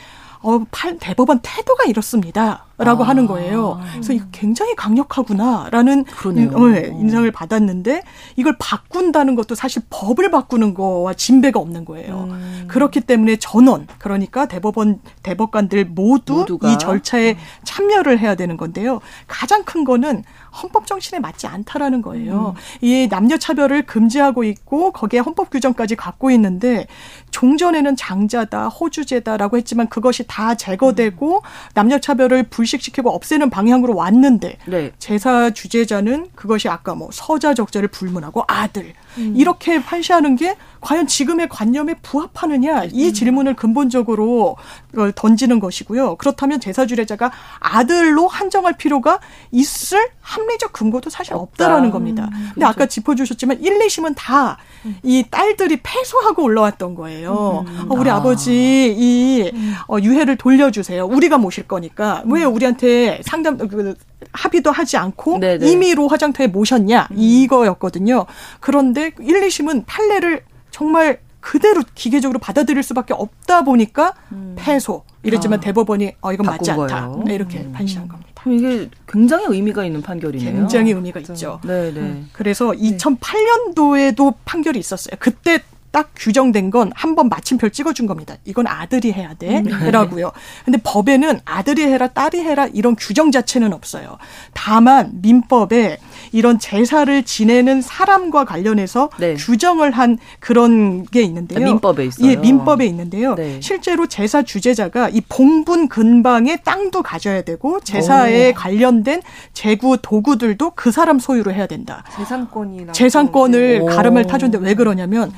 어, 팔, 대법원 태도가 이렇습니다. 라고 아. 하는 거예요. 그래서 이거 굉장히 강력하구나라는 어, 네, 인상을 받았는데 이걸 바꾼다는 것도 사실 법을 바꾸는 거와 진배가 없는 거예요. 음. 그렇기 때문에 전원 그러니까 대법원 대법관들 모두 모두가. 이 절차에 음. 참여를 해야 되는 건데요. 가장 큰 거는 헌법 정신에 맞지 않다라는 거예요. 음. 이 남녀 차별을 금지하고 있고 거기에 헌법 규정까지 갖고 있는데 종전에는 장자다, 호주제다라고 했지만 그것이 다 제거되고 음. 남녀 차별을 불 식시키고 없애는 방향으로 왔는데 네. 제사 주제자는 그것이 아까 뭐 서자 적자를 불문하고 아들 음. 이렇게 판시하는 게 과연 지금의 관념에 부합하느냐 이 음. 질문을 근본적으로 어, 던지는 것이고요. 그렇다면 제사 주례자가 아들로 한정할 필요가 있을 합리적 근거도 사실 없다라는 겁니다. 음, 근데 아까 짚어주셨지만 1, 2심은 다 이 딸들이 패소하고 올라왔던 거예요. 음. 어, 우리 아. 버지 이 어, 유해를 돌려주세요. 우리가 모실 거니까 왜 우리한테 상담 그, 합의도 하지 않고 네네. 임의로 화장터에 모셨냐 이거였거든요. 그런데 1, 2심은 판례를 정말 그대로 기계적으로 받아들일 수밖에 없다 보니까 음. 패소. 이랬지만 아, 대법원이 어 이건 맞지 않다. 네, 이렇게 음. 판시한 겁니다.
이게 굉장히 의미가 있는 판결이네요.
굉장히 의미가 그렇죠. 있죠. 네, 네. 그래서 2008년도에도 판결이 있었어요. 그때 딱 규정된 건 한 번 마침표를 찍어준 겁니다. 이건 아들이 해야 돼. 음. 라고요. 근데 법에는 아들이 해라, 딸이 해라 이런 규정 자체는 없어요. 다만 민법에 이런 제사를 지내는 사람과 관련해서 네. 규정을 한 그런 게 있는데요.
아, 민법에 있어요.
예, 민법에 있는데요. 네. 실제로 제사 주제자가 이 봉분 근방에 땅도 가져야 되고 제사에 오. 관련된 재구 도구들도 그 사람 소유로 해야 된다.
재산권이
재산권을 가름을 타줬는데 왜 그러냐면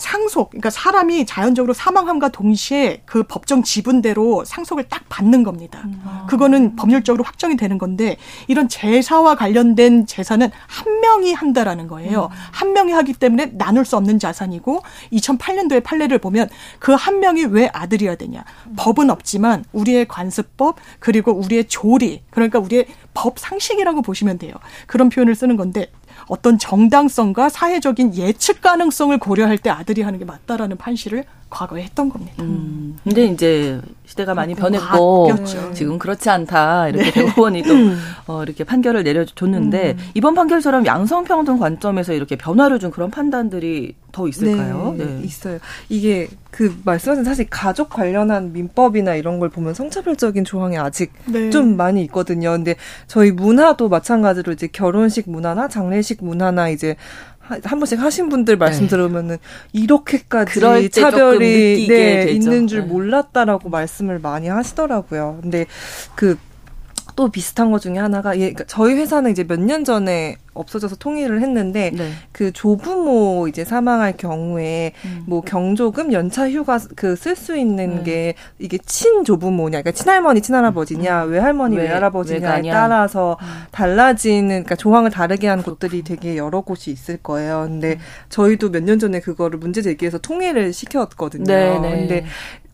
상속, 그러니까 사람이 자연적으로 사망함과 동시에 그 법정 지분대로 상속을 딱 받는 겁니다. 음. 그거는 법률적으로 확정이 되는 건데 이런 제사와 관련된 재산은 한 명이 한다라는 거예요. 음. 한 명이 하기 때문에 나눌 수 없는 자산이고 2008년도에 판례를 보면 그 한 명이 왜 아들이어야 되냐. 음. 법은 없지만 우리의 관습법 그리고 우리의 조리 그러니까 우리의 법 상식이라고 보시면 돼요. 그런 표현을 쓰는 건데 어떤 정당성과 사회적인 예측 가능성을 고려할 때 아들이 하는 게 맞다라는 판시를 과거에 했던 겁니다. 음.
근데 이제 시대가 많이 변했고 바뀌었죠. 지금 그렇지 않다 이렇게 네. 대법원이 또 어, 이렇게 판결을 내려줬는데 음. 이번 판결처럼 양성평등 관점에서 이렇게 변화를 준 그런 판단들이 더 있을까요?
네, 네. 있어요. 이게 그 말씀하신 사실 가족 관련한 민법이나 이런 걸 보면 성차별적인 조항이 아직 네. 좀 많이 있거든요. 근데 저희 문화도 마찬가지로 이제 결혼식 문화나 장례식 문화나 이제 한 번씩 하신 분들 말씀 네. 들으면은 이렇게까지 차별이 네, 있는 줄 네. 몰랐다라고 말씀을 많이 하시더라고요. 근데 그
또 비슷한 것 중에 하나가 예, 그러니까 저희 회사는 이제 몇 년 전에 없어져서 통일을 했는데 네. 그 조부모 이제 사망할 경우에 음. 뭐 경조금 연차 휴가 그 쓸 수 있는 음. 게 이게 친조부모냐 그러니까 친할머니 친할아버지냐 음. 외할머니 외, 외할아버지냐에 따라서 음. 달라지는 그러니까 조항을 다르게 한 곳들이 되게 여러 곳이 있을 거예요. 근데 음. 저희도 몇 년 전에 그거를 문제 제기해서 통일을 시켰거든요. 네, 네. 근데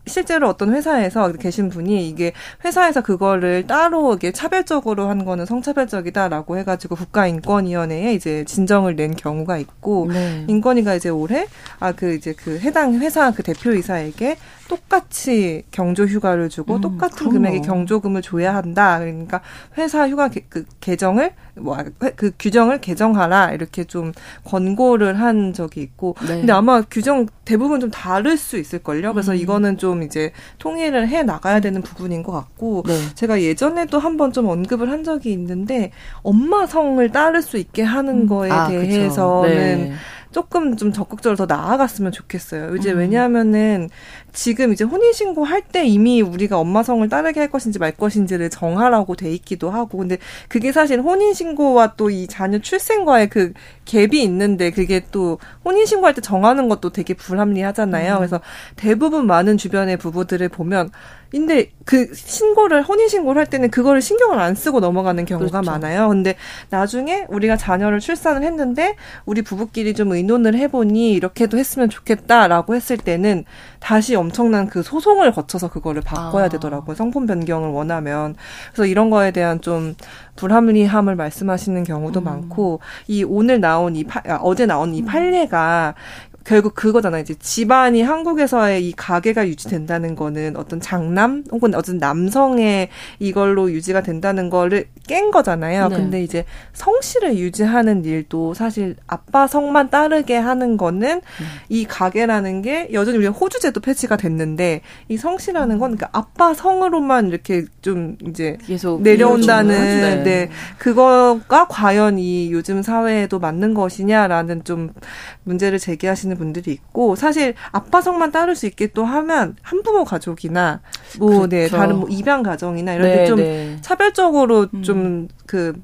실제로 어떤 회사에서 계신 분이 이게 회사에서 그거를 따로 이게 차별적으로 한 거는 성차별적이다라고 해가지고 국가인권위원회에 이제 진정을 낸 경우가 있고 네. 인권위가 이제 올해 아 그 이제 그 해당 회사 그 대표이사에게 똑같이 경조 휴가를 주고 음, 똑같은 그럼요. 금액의 경조금을 줘야 한다. 그러니까 회사 휴가 개, 그 개정을 뭐그 규정을 개정하라 이렇게 좀 권고를 한 적이 있고 네. 근데 아마 규정 대부분 좀 다를 수 있을 걸요. 그래서 음. 이거는 좀 이제 통일을 해 나가야 되는 부분인 것 같고 네. 제가 예전에도 한번 좀 언급을 한 적이 있는데 엄마 성을 따를 수 있게 하는 음. 거에 아, 대해서는 네. 조금 좀 적극적으로 더 나아갔으면 좋겠어요. 이제 음. 왜냐하면은 지금 이제 혼인신고 할 때 이미 우리가 엄마 성을 따르게 할 것인지 말 것인지를 정하라고 돼 있기도 하고 근데 그게 사실 혼인신고와 또 이 자녀 출생과의 그 갭이 있는데 그게 또 혼인신고할 때 정하는 것도 되게 불합리하잖아요. 음. 그래서 대부분 많은 주변의 부부들을 보면 근데 그 신고를 혼인 신고를 할 때는 그거를 신경을 안 쓰고 넘어가는 경우가 그렇죠. 많아요. 근데 나중에 우리가 자녀를 출산을 했는데 우리 부부끼리 좀 의논을 해보니 이렇게도 했으면 좋겠다라고 했을 때는 다시 엄 청난 그 소송을 거쳐서 그거를 바꿔야 아. 되더라고요. 성품 변경을 원하면. 그래서 이런 거에 대한 좀 불합리함을 말씀하시는 경우도 음. 많고 이 오늘 나온 이 파, 아, 어제 나온 이 음. 판례가 결국 그거잖아요. 이제 집안이 한국에서의 이 가게가 유지된다는 거는 어떤 장남 혹은 어떤 남성의 이걸로 유지가 된다는 거를 깬 거잖아요. 네. 근데 이제 성씨를 유지하는 일도 사실 아빠 성만 따르게 하는 거는 음. 이 가게라는 게 여전히 우리가 호주제도 폐지가 됐는데 이 성씨라는 건 그러니까 아빠 성으로만 이렇게 좀 이제 계속 내려온다는 네. 네. 그거가 과연 이 요즘 사회에도 맞는 것이냐라는 좀 문제를 제기하시는 분들이 있고 사실 아빠 성만 따를 수 있게 또 하면 한부모 가족이나 뭐 네, 그렇죠. 다른 뭐 입양 가정이나 이런 네, 데좀 네. 차별적으로 음. 좀그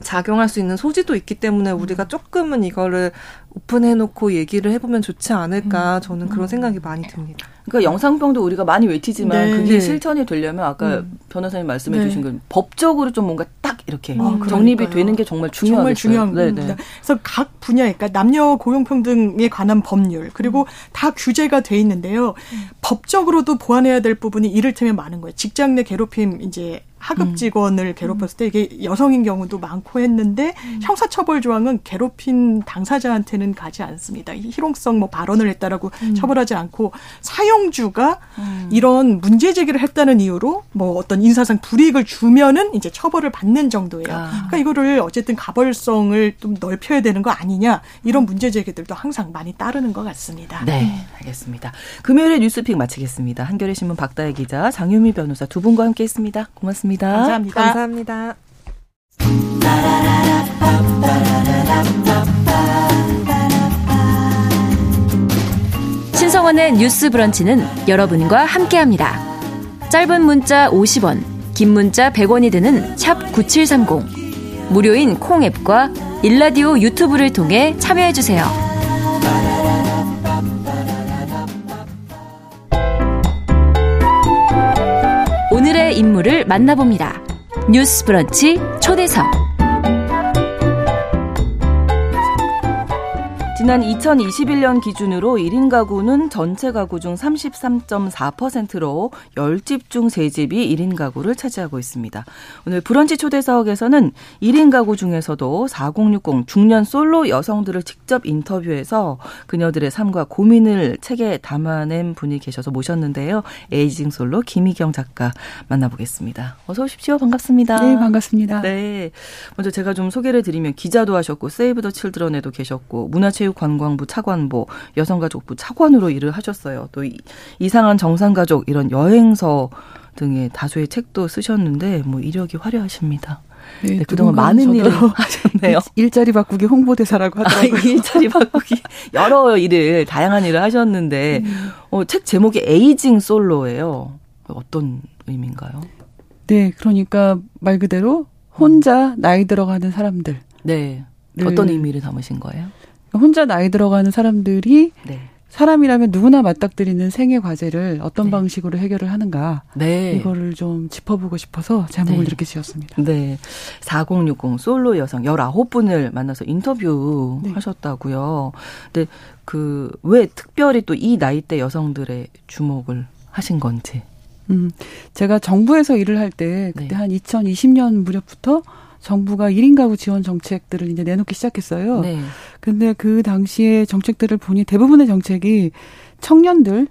작용할 수 있는 소지도 있기 때문에 우리가 음. 조금은 이거를 오픈해놓고 얘기를 해보면 좋지 않을까 음. 저는 그런 생각이 많이 듭니다.
그러니까 영상병도 우리가 많이 외치지만 네. 그게 네. 실천이 되려면 아까 음. 변호사님 말씀해주신 네. 건 법적으로 좀 뭔가 딱 이렇게 아, 정립이 되는 게 정말 중요하겠어요. 정말 중요한
네, 겁니다. 그래서 각 분야, 그러니까 남녀 고용평등에 관한 법률 그리고 음. 다 규제가 돼 있는데요. 음. 법적으로도 보완해야 될 부분이 이를테면 많은 거예요. 직장 내 괴롭힘 이제 하급 음. 직원을 음. 괴롭혔을 때 이게 여성인 경우도 많고 했는데 음. 형사처벌 조항은 괴롭힌 당사자한테는 가지 않습니다. 희롱성 뭐 발언을 했다라고 음. 처벌하지 않고 사용주가 음. 이런 문제 제기를 했다는 이유로 뭐 어떤 인사상 불이익을 주면은 이제 처벌을 받는 정도예요. 아. 그러니까 이거를 어쨌든 가벌성을 좀 넓혀야 되는 거 아니냐 이런 문제 제기들도 항상 많이 따르는 것 같습니다.
네, 알겠습니다. 금요일에 뉴스픽 마치겠습니다. 한겨레 신문 박다혜 기자, 장유미 변호사 두 분과 함께했습니다. 고맙습니다.
고맙습니다.
감사합니다. 감사합니다.
신성원의 뉴스 브런치는 여러분과 함께합니다. 짧은 문자 50원, 긴 문자 100원이 드는 샵 9730. 무료인 콩 앱과 일라디오 유튜브를 통해 참여해주세요. 인물을 만나봅니다. 뉴스 브런치 초대석.
지난 2021년 기준으로 1인 가구는 전체 가구 중 33.4%로 10집 중 3집이 1인 가구를 차지하고 있습니다. 오늘 브런치 초대석에서는 1인 가구 중에서도 4060 중년 솔로 여성들을 직접 인터뷰해서 그녀들의 삶과 고민을 책에 담아낸 분이 계셔서 모셨는데요. 에이징 솔로 김희경 작가 만나보겠습니다. 어서 오십시오. 반갑습니다.
네, 반갑습니다.
네. 먼저 제가 좀 소개를 드리면 기자도 하셨고 세이브 더 칠드런에도 계셨고 문화체육 체육관광부 차관보, 여성가족부 차관으로 일을 하셨어요. 또 이상한 정상가족 이런 여행서 등의 다수의 책도 쓰셨는데 뭐 이력이 화려하십니다. 네, 네 그동안 많은 일을 하셨네요.
일 자리 바꾸기 홍보대사라고 아, 하더라고요. 아,
일자리 바꾸기 여러 일을 다양한 일을 하셨는데 음. 어, 책 제목이 에이징 솔로예요. 어떤 의미인가요?
네, 그러니까 말 그대로 혼자 나이 들어가는 사람들.
네. 어떤 의미를 담으신 거예요?
혼자 나이 들어가는 사람들이 네. 사람이라면 누구나 맞닥뜨리는 생애 과제를 어떤 네. 방식으로 해결을 하는가. 네. 이거를 좀 짚어보고 싶어서 제목을 네. 이렇게 지었습니다.
네. 4060 솔로 여성 19분을 만나서 인터뷰 네. 하셨다고요. 근데 그 왜 특별히 또 이 나이대 여성들의 주목을 하신 건지.
음. 제가 정부에서 일을 할 때 그때 네. 한 2020년 무렵부터 정부가 1인 가구 지원 정책들을 이제 내놓기 시작했어요. 네. 근데 그 당시에 정책들을 보니 대부분의 정책이 청년들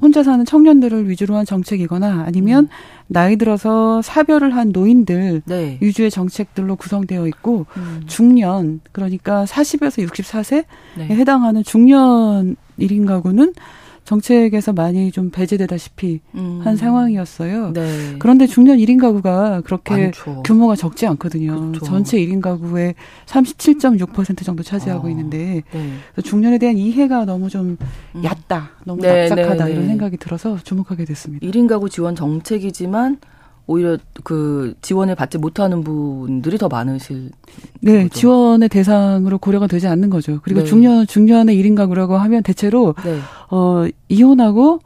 혼자 사는 청년들을 위주로 한 정책이거나 아니면 음. 나이 들어서 사별을 한 노인들 네. 위주의 정책들로 구성되어 있고 음. 중년 그러니까 40에서 64세에 네. 해당하는 중년 1인 가구는 정책에서 많이 좀 배제되다시피 음. 한 상황이었어요. 네. 그런데 중년 1인 가구가 그렇게 많죠. 규모가 적지 않거든요. 그렇죠. 전체 1인 가구의 37.6% 정도 차지하고 아. 있는데 네. 중년에 대한 이해가 너무 좀 음. 얕다, 너무 네, 납작하다 네, 이런 네. 생각이 들어서 주목하게 됐습니다.
1인 가구 지원 정책이지만 오히려 그 지원을 받지 못하는 분들이 더 많으실
네, 거죠. 지원의 대상으로 고려가 되지 않는 거죠. 그리고 네. 중년 중년의 1인 가구라고 하면 대체로 네. 어 이혼하고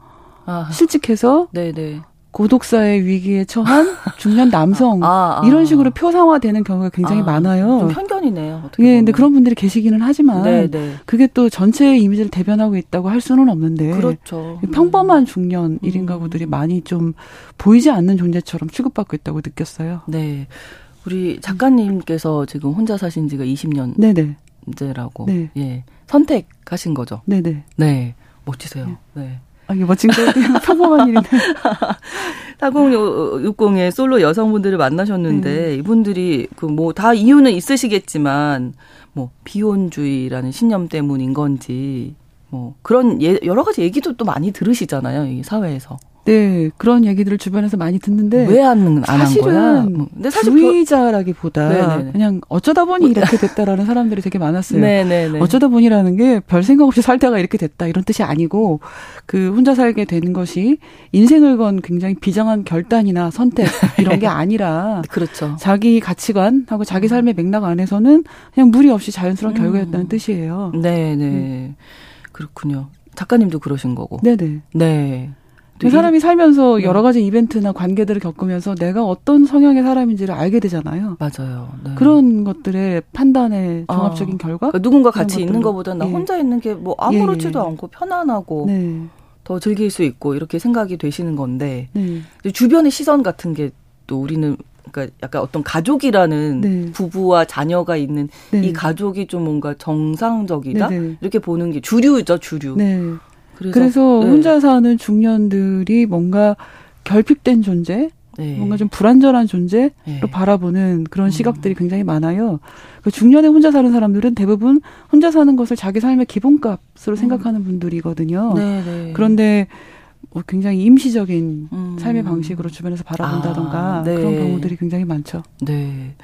아. 실직해서 네, 네. 고독사의 위기에 처한 중년 남성 아, 아. 이런 식으로 표상화되는 경우가 굉장히 아, 많아요.
좀 편견이네요.
어떻게 예, 근데 그런 분들이 계시기는 하지만 네, 네. 그게 또 전체의 이미지를 대변하고 있다고 할 수는 없는데 그렇죠. 평범한 중년 음. 1인 가구들이 많이 좀 보이지 않는 존재처럼 취급받고 있다고 느꼈어요.
네. 우리 작가님께서 지금 혼자 사신 지가 20년 네네. 제라고 네. 예. 선택하신 거죠.
네네.
네. 멋지세요. 네. 네.
아, 이게 멋진 게 평범한 일인데.
4060의 솔로 여성분들을 만나셨는데 네. 이분들이 그 뭐 다 이유는 있으시겠지만 뭐 비혼주의라는 신념 때문인 건지 뭐 그런 예, 여러 가지 얘기도 또 많이 들으시잖아요, 이 사회에서.
네, 그런 얘기들을 주변에서 많이 듣는데
왜 안안 사실은
뭐, 근데 사실 주의자라기보다 네네네. 그냥 어쩌다 보니 뭐, 이렇게 됐다라는 사람들이 되게 많았어요. 네네네. 어쩌다 보니라는 게 별 생각 없이 살다가 이렇게 됐다 이런 뜻이 아니고 그 혼자 살게 되는 것이 인생을 건 굉장히 비장한 결단이나 선택 이런 게 아니라
그렇죠.
자기 가치관하고 자기 삶의 맥락 안에서는 그냥 무리 없이 자연스러운 음. 결과였다는 뜻이에요.
네, 네. 음. 그렇군요. 작가님도 그러신 거고.
네네. 네. 그 사람이 살면서 네. 여러 가지 이벤트나 관계들을 겪으면서 내가 어떤 성향의 사람인지를 알게 되잖아요.
맞아요. 네.
그런 것들의 판단의 아. 종합적인 아. 결과.
그러니까 누군가 같이 있는 것보다 나 예. 혼자 있는 게 뭐 아무렇지도 예. 않고 편안하고 네. 더 즐길 수 있고 이렇게 생각이 되시는 건데 네. 주변의 시선 같은 게 또 우리는 그러니까 약간 어떤 가족이라는 네. 부부와 자녀가 있는 네. 이 가족이 좀 뭔가 정상적이다 네, 네. 이렇게 보는 게 주류죠 주류.
네. 그래서, 그래서 네. 혼자 사는 중년들이 뭔가 결핍된 존재, 네. 뭔가 좀 불안전한 존재로 네. 바라보는 그런 음. 시각들이 굉장히 많아요. 그 중년에 혼자 사는 사람들은 대부분 혼자 사는 것을 자기 삶의 기본값으로 음. 생각하는 분들이거든요. 네, 네. 그런데 뭐 굉장히 임시적인 음. 삶의 방식으로 주변에서 바라본다던가 아, 네. 그런 경우들이 굉장히 많죠.
네.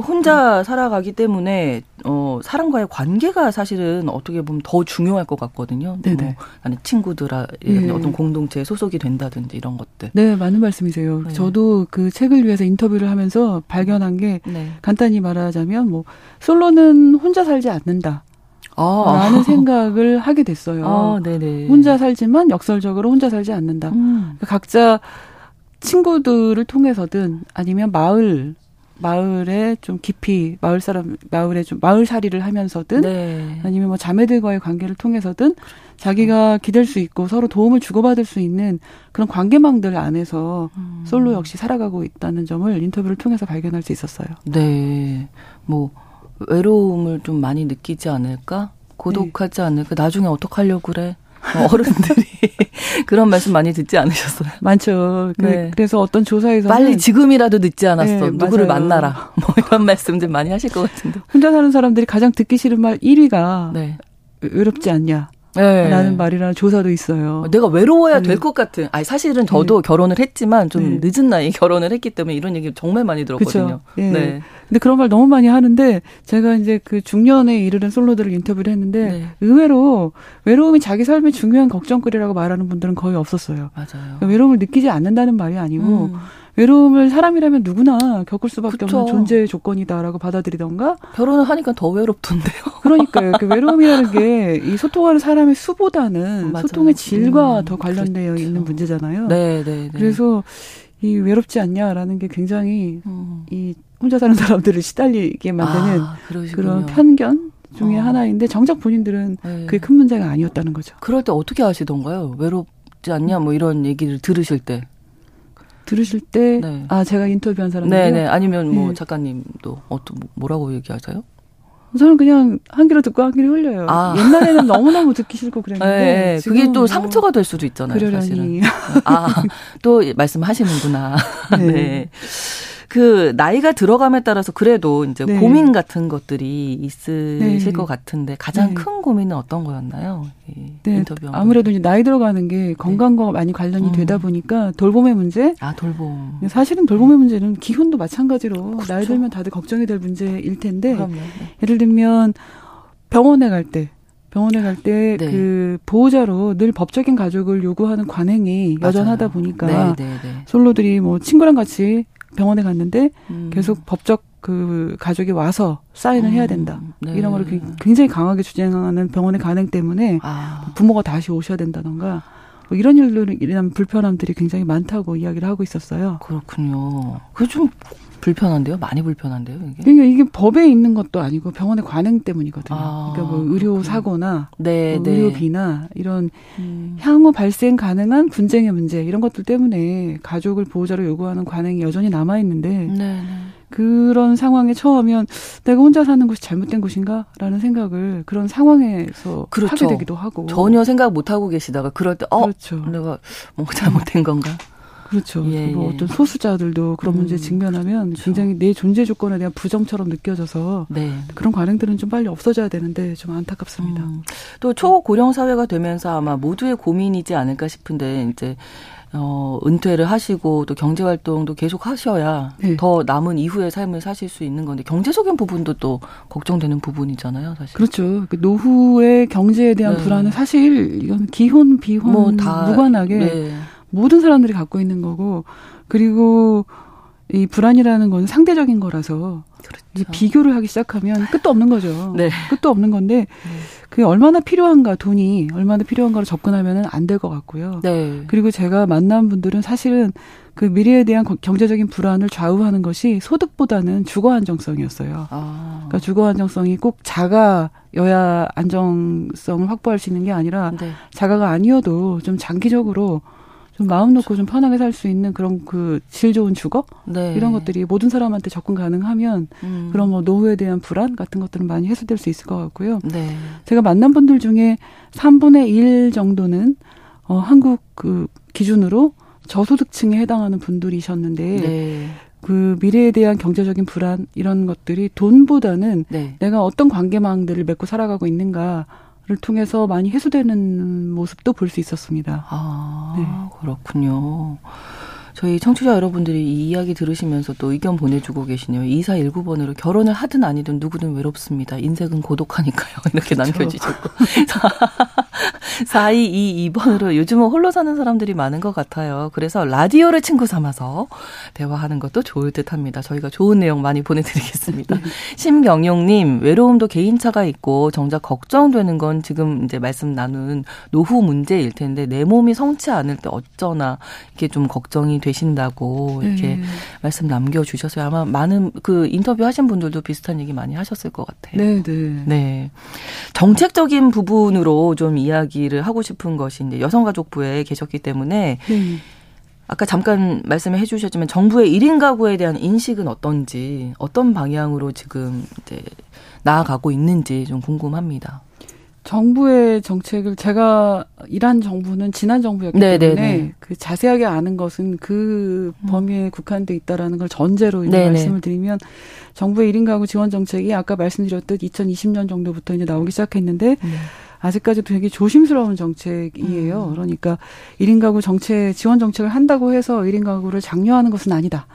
혼자 살아가기 때문에 어 사람과의 관계가 사실은 어떻게 보면 더 중요할 것 같거든요. 네네. 뭐 나는 친구들아 네. 어떤 공동체에 소속이 된다든지 이런 것들.
네, 맞는 말씀이세요. 네. 저도 그 책을 위해서 인터뷰를 하면서 발견한 게 네. 간단히 말하자면 뭐 솔로는 혼자 살지 않는다. 아. 라는 생각을 하게 됐어요. 아, 네네. 혼자 살지만 역설적으로 혼자 살지 않는다. 음. 그러니까 각자 친구들을 통해서든 아니면 마을 마을에 좀 깊이 마을 사람 마을에 좀 마을 살이를 하면서든 네. 아니면 뭐 자매들과의 관계를 통해서든 자기가 기댈 수 있고 서로 도움을 주고받을 수 있는 그런 관계망들 안에서 음. 솔로 역시 살아가고 있다는 점을 인터뷰를 통해서 발견할 수 있었어요.
네. 뭐 외로움을 좀 많이 느끼지 않을까? 고독하지 네. 않을까? 나중에 어떡하려고 그래? 뭐 어른들이 그런 말씀 많이 듣지 않으셨어요?
많죠. 그, 네. 그래서 어떤 조사에서
빨리 지금이라도 늦지 않았어. 네, 누구를 맞아요. 만나라. 뭐 이런 말씀들 많이 하실 것 같은데.
혼자 사는 사람들이 가장 듣기 싫은 말 1위가 네. 외롭지 않냐. 네. 라는 말이라는 조사도 있어요.
내가 외로워야 네. 될것 같은. 아니 사실은 저도 네. 결혼을 했지만 좀 네. 늦은 나이에 결혼을 했기 때문에 이런 얘기 정말 많이 들었거든요.
예. 네. 근데 그런 말 너무 많이 하는데 제가 이제 그 중년에 이르는 솔로들을 인터뷰를 했는데 네. 의외로 외로움이 자기 삶의 중요한 걱정거리라고 말하는 분들은 거의 없었어요.
맞아요.
그러니까 외로움을 느끼지 않는다는 말이 아니고 음. 외로움을 사람이라면 누구나 겪을 수밖에 그쵸. 없는 존재 조건이다라고 받아들이던가
결혼을 하니까 더 외롭던데요.
그러니까요. 그 외로움이라는 게 이 소통하는 사람의 수보다는 맞아요. 소통의 질과 음, 더 관련되어 그렇죠. 있는 문제잖아요. 네, 네, 네. 그래서 이 외롭지 않냐라는 게 굉장히 음. 이 혼자 사는 사람들을 시달리게 만드는 아, 그런 편견 중에 어. 하나인데 정작 본인들은 네. 그게 큰 문제가 아니었다는 거죠.
그럴 때 어떻게 하시던가요? 외롭지 않냐 뭐 이런 얘기를 들으실 때.
들으실 때, 네. 아, 제가 인터뷰한 사람들.
네네. 아니면 뭐 네. 작가님도 어떤, 뭐라고 얘기하세요?
저는 그냥 한 귀로 듣고 한 귀로 흘려요. 아. 옛날에는 너무너무 듣기 싫고 그랬는데. 네,
그게 또뭐 상처가 될 수도 있잖아요. 그러려니. 사실은. 아, 또 말씀하시는구나. 네. 네. 그 나이가 들어감에 따라서 그래도 이제 네. 고민 같은 것들이 있으실 네. 것 같은데 가장 네. 큰 고민은 어떤 거였나요?
네. 인터뷰 아무래도 이제 나이 들어가는 게 건강과 많이 관련이 음. 되다 보니까 돌봄의 문제.
아 돌봄.
사실은 돌봄의 문제는 기혼도 마찬가지로 그렇죠. 나이 들면 다들 걱정이 될 문제일 텐데 그럼요. 예를 들면 병원에 갈 때. 병원에 갈 때그 네. 보호자로 늘 법적인 가족을 요구하는 관행이 맞아요. 여전하다 보니까 네, 네, 네. 솔로들이 뭐 친구랑 같이 병원에 갔는데 음. 계속 법적 그 가족이 와서 사인을 음. 해야 된다. 네. 이런 거를 굉장히 강하게 주장하는 병원의 간행 때문에 아. 부모가 다시 오셔야 된다던가 뭐 이런 일들은 이런 불편함들이 굉장히 많다고 이야기를 하고 있었어요.
그렇군요. 그게 좀 불편한데요? 많이 불편한데요, 이게?
그러니까 이게 법에 있는 것도 아니고 병원의 관행 때문이거든요. 아, 그러니까 뭐 의료 그렇군요. 사고나 네, 뭐 네. 의료비나 이런 음. 향후 발생 가능한 분쟁의 문제 이런 것들 때문에 가족을 보호자로 요구하는 관행이 여전히 남아 있는데 네, 네. 그런 상황에 처하면 내가 혼자 사는 곳이 잘못된 곳인가라는 생각을 그런 상황에서 그렇죠. 하게 되기도 하고
전혀 생각 못 하고 계시다가 그럴 때어 그렇죠. 내가 뭔가 잘못된 건가?
그렇죠. 예, 뭐 예. 어떤 소수자들도 그런 음, 문제에 직면하면 그렇죠. 굉장히 내 존재 조건에 대한 부정처럼 느껴져서 네. 그런 관행들은 좀 빨리 없어져야 되는데 좀 안타깝습니다. 음.
또 초고령 사회가 되면서 아마 모두의 고민이지 않을까 싶은데 이제 어, 은퇴를 하시고 또 경제 활동도 계속 하셔야 네. 더 남은 이후의 삶을 사실 수 있는 건데 경제적인 부분도 또 걱정되는 부분이잖아요, 사실.
그렇죠. 그 노후의 경제에 대한 네. 불안은 사실 이건 기혼, 비혼 뭐 다 무관하게 네. 모든 사람들이 갖고 있는 거고 그리고 이 불안이라는 건 상대적인 거라서 그렇죠. 비교를 하기 시작하면 끝도 없는 거죠. 네. 끝도 없는 건데 네. 그게 얼마나 필요한가 돈이 얼마나 필요한가로 접근하면은 안 될 것 같고요. 네. 그리고 제가 만난 분들은 사실은 그 미래에 대한 경제적인 불안을 좌우하는 것이 소득보다는 주거 안정성이었어요. 아. 그러니까 주거 안정성이 꼭 자가여야 안정성을 확보할 수 있는 게 아니라 네. 자가가 아니어도 좀 장기적으로 좀 마음 놓고 좀 편하게 살 수 있는 그런 그 질 좋은 주거 네. 이런 것들이 모든 사람한테 접근 가능하면 음. 그런 뭐 노후에 대한 불안 같은 것들은 많이 해소될 수 있을 것 같고요. 네. 제가 만난 분들 중에 3분의 1 정도는 어 한국 그 기준으로 저소득층에 해당하는 분들이셨는데 네. 그 미래에 대한 경제적인 불안 이런 것들이 돈보다는 네. 내가 어떤 관계망들을 맺고 살아가고 있는가 를 통해서 많이 해소되는 모습도 볼 수 있었습니다.
아, 네. 그렇군요. 저희 청취자 여러분들이 이 이야기 들으시면서 또 의견 보내주고 계시네요. 2419번으로 결혼을 하든 아니든 누구든 외롭습니다. 인생은 고독하니까요. 이렇게. 남겨주셨고. 4222번으로 요즘은 홀로 사는 사람들이 많은 것 같아요. 그래서 라디오를 친구 삼아서 대화하는 것도 좋을 듯 합니다. 저희가 좋은 내용 많이 보내드리겠습니다. 네. 심경용님, 외로움도 개인차가 있고 정작 걱정되는 건 지금 이제 말씀 나눈 노후 문제일 텐데 내 몸이 성치 않을 때 어쩌나 이게 좀 걱정이 되 신다고 이렇게 네. 말씀 남겨주셔서요. 아마 많은 그 인터뷰 하신 분들도 비슷한 얘기 많이 하셨을 것 같아요. 네, 네. 네. 정책적인 부분으로 좀 이야기를 하고 싶은 것이 이제 여성가족부에 계셨기 때문에 네. 아까 잠깐 말씀해 주셨지만 정부의 1인 가구에 대한 인식은 어떤지 어떤 방향으로 지금 이제 나아가고 있는지 좀 궁금합니다.
정부의 정책을 제가 일한 정부는 지난 정부였기 네네네. 때문에 네, 네. 그 자세하게 아는 것은 그 음. 범위에 국한돼 있다라는 걸 전제로 이제 네, 말씀을 드리면 정부의 1인 가구 지원 정책이 아까 말씀드렸듯 2020년 정도부터 이제 나오기 시작했는데 네. 아직까지도 되게 조심스러운 정책이에요. 음. 그러니까 1인 가구 정책 지원 정책을 한다고 해서 1인 가구를 장려하는 것은 아니다.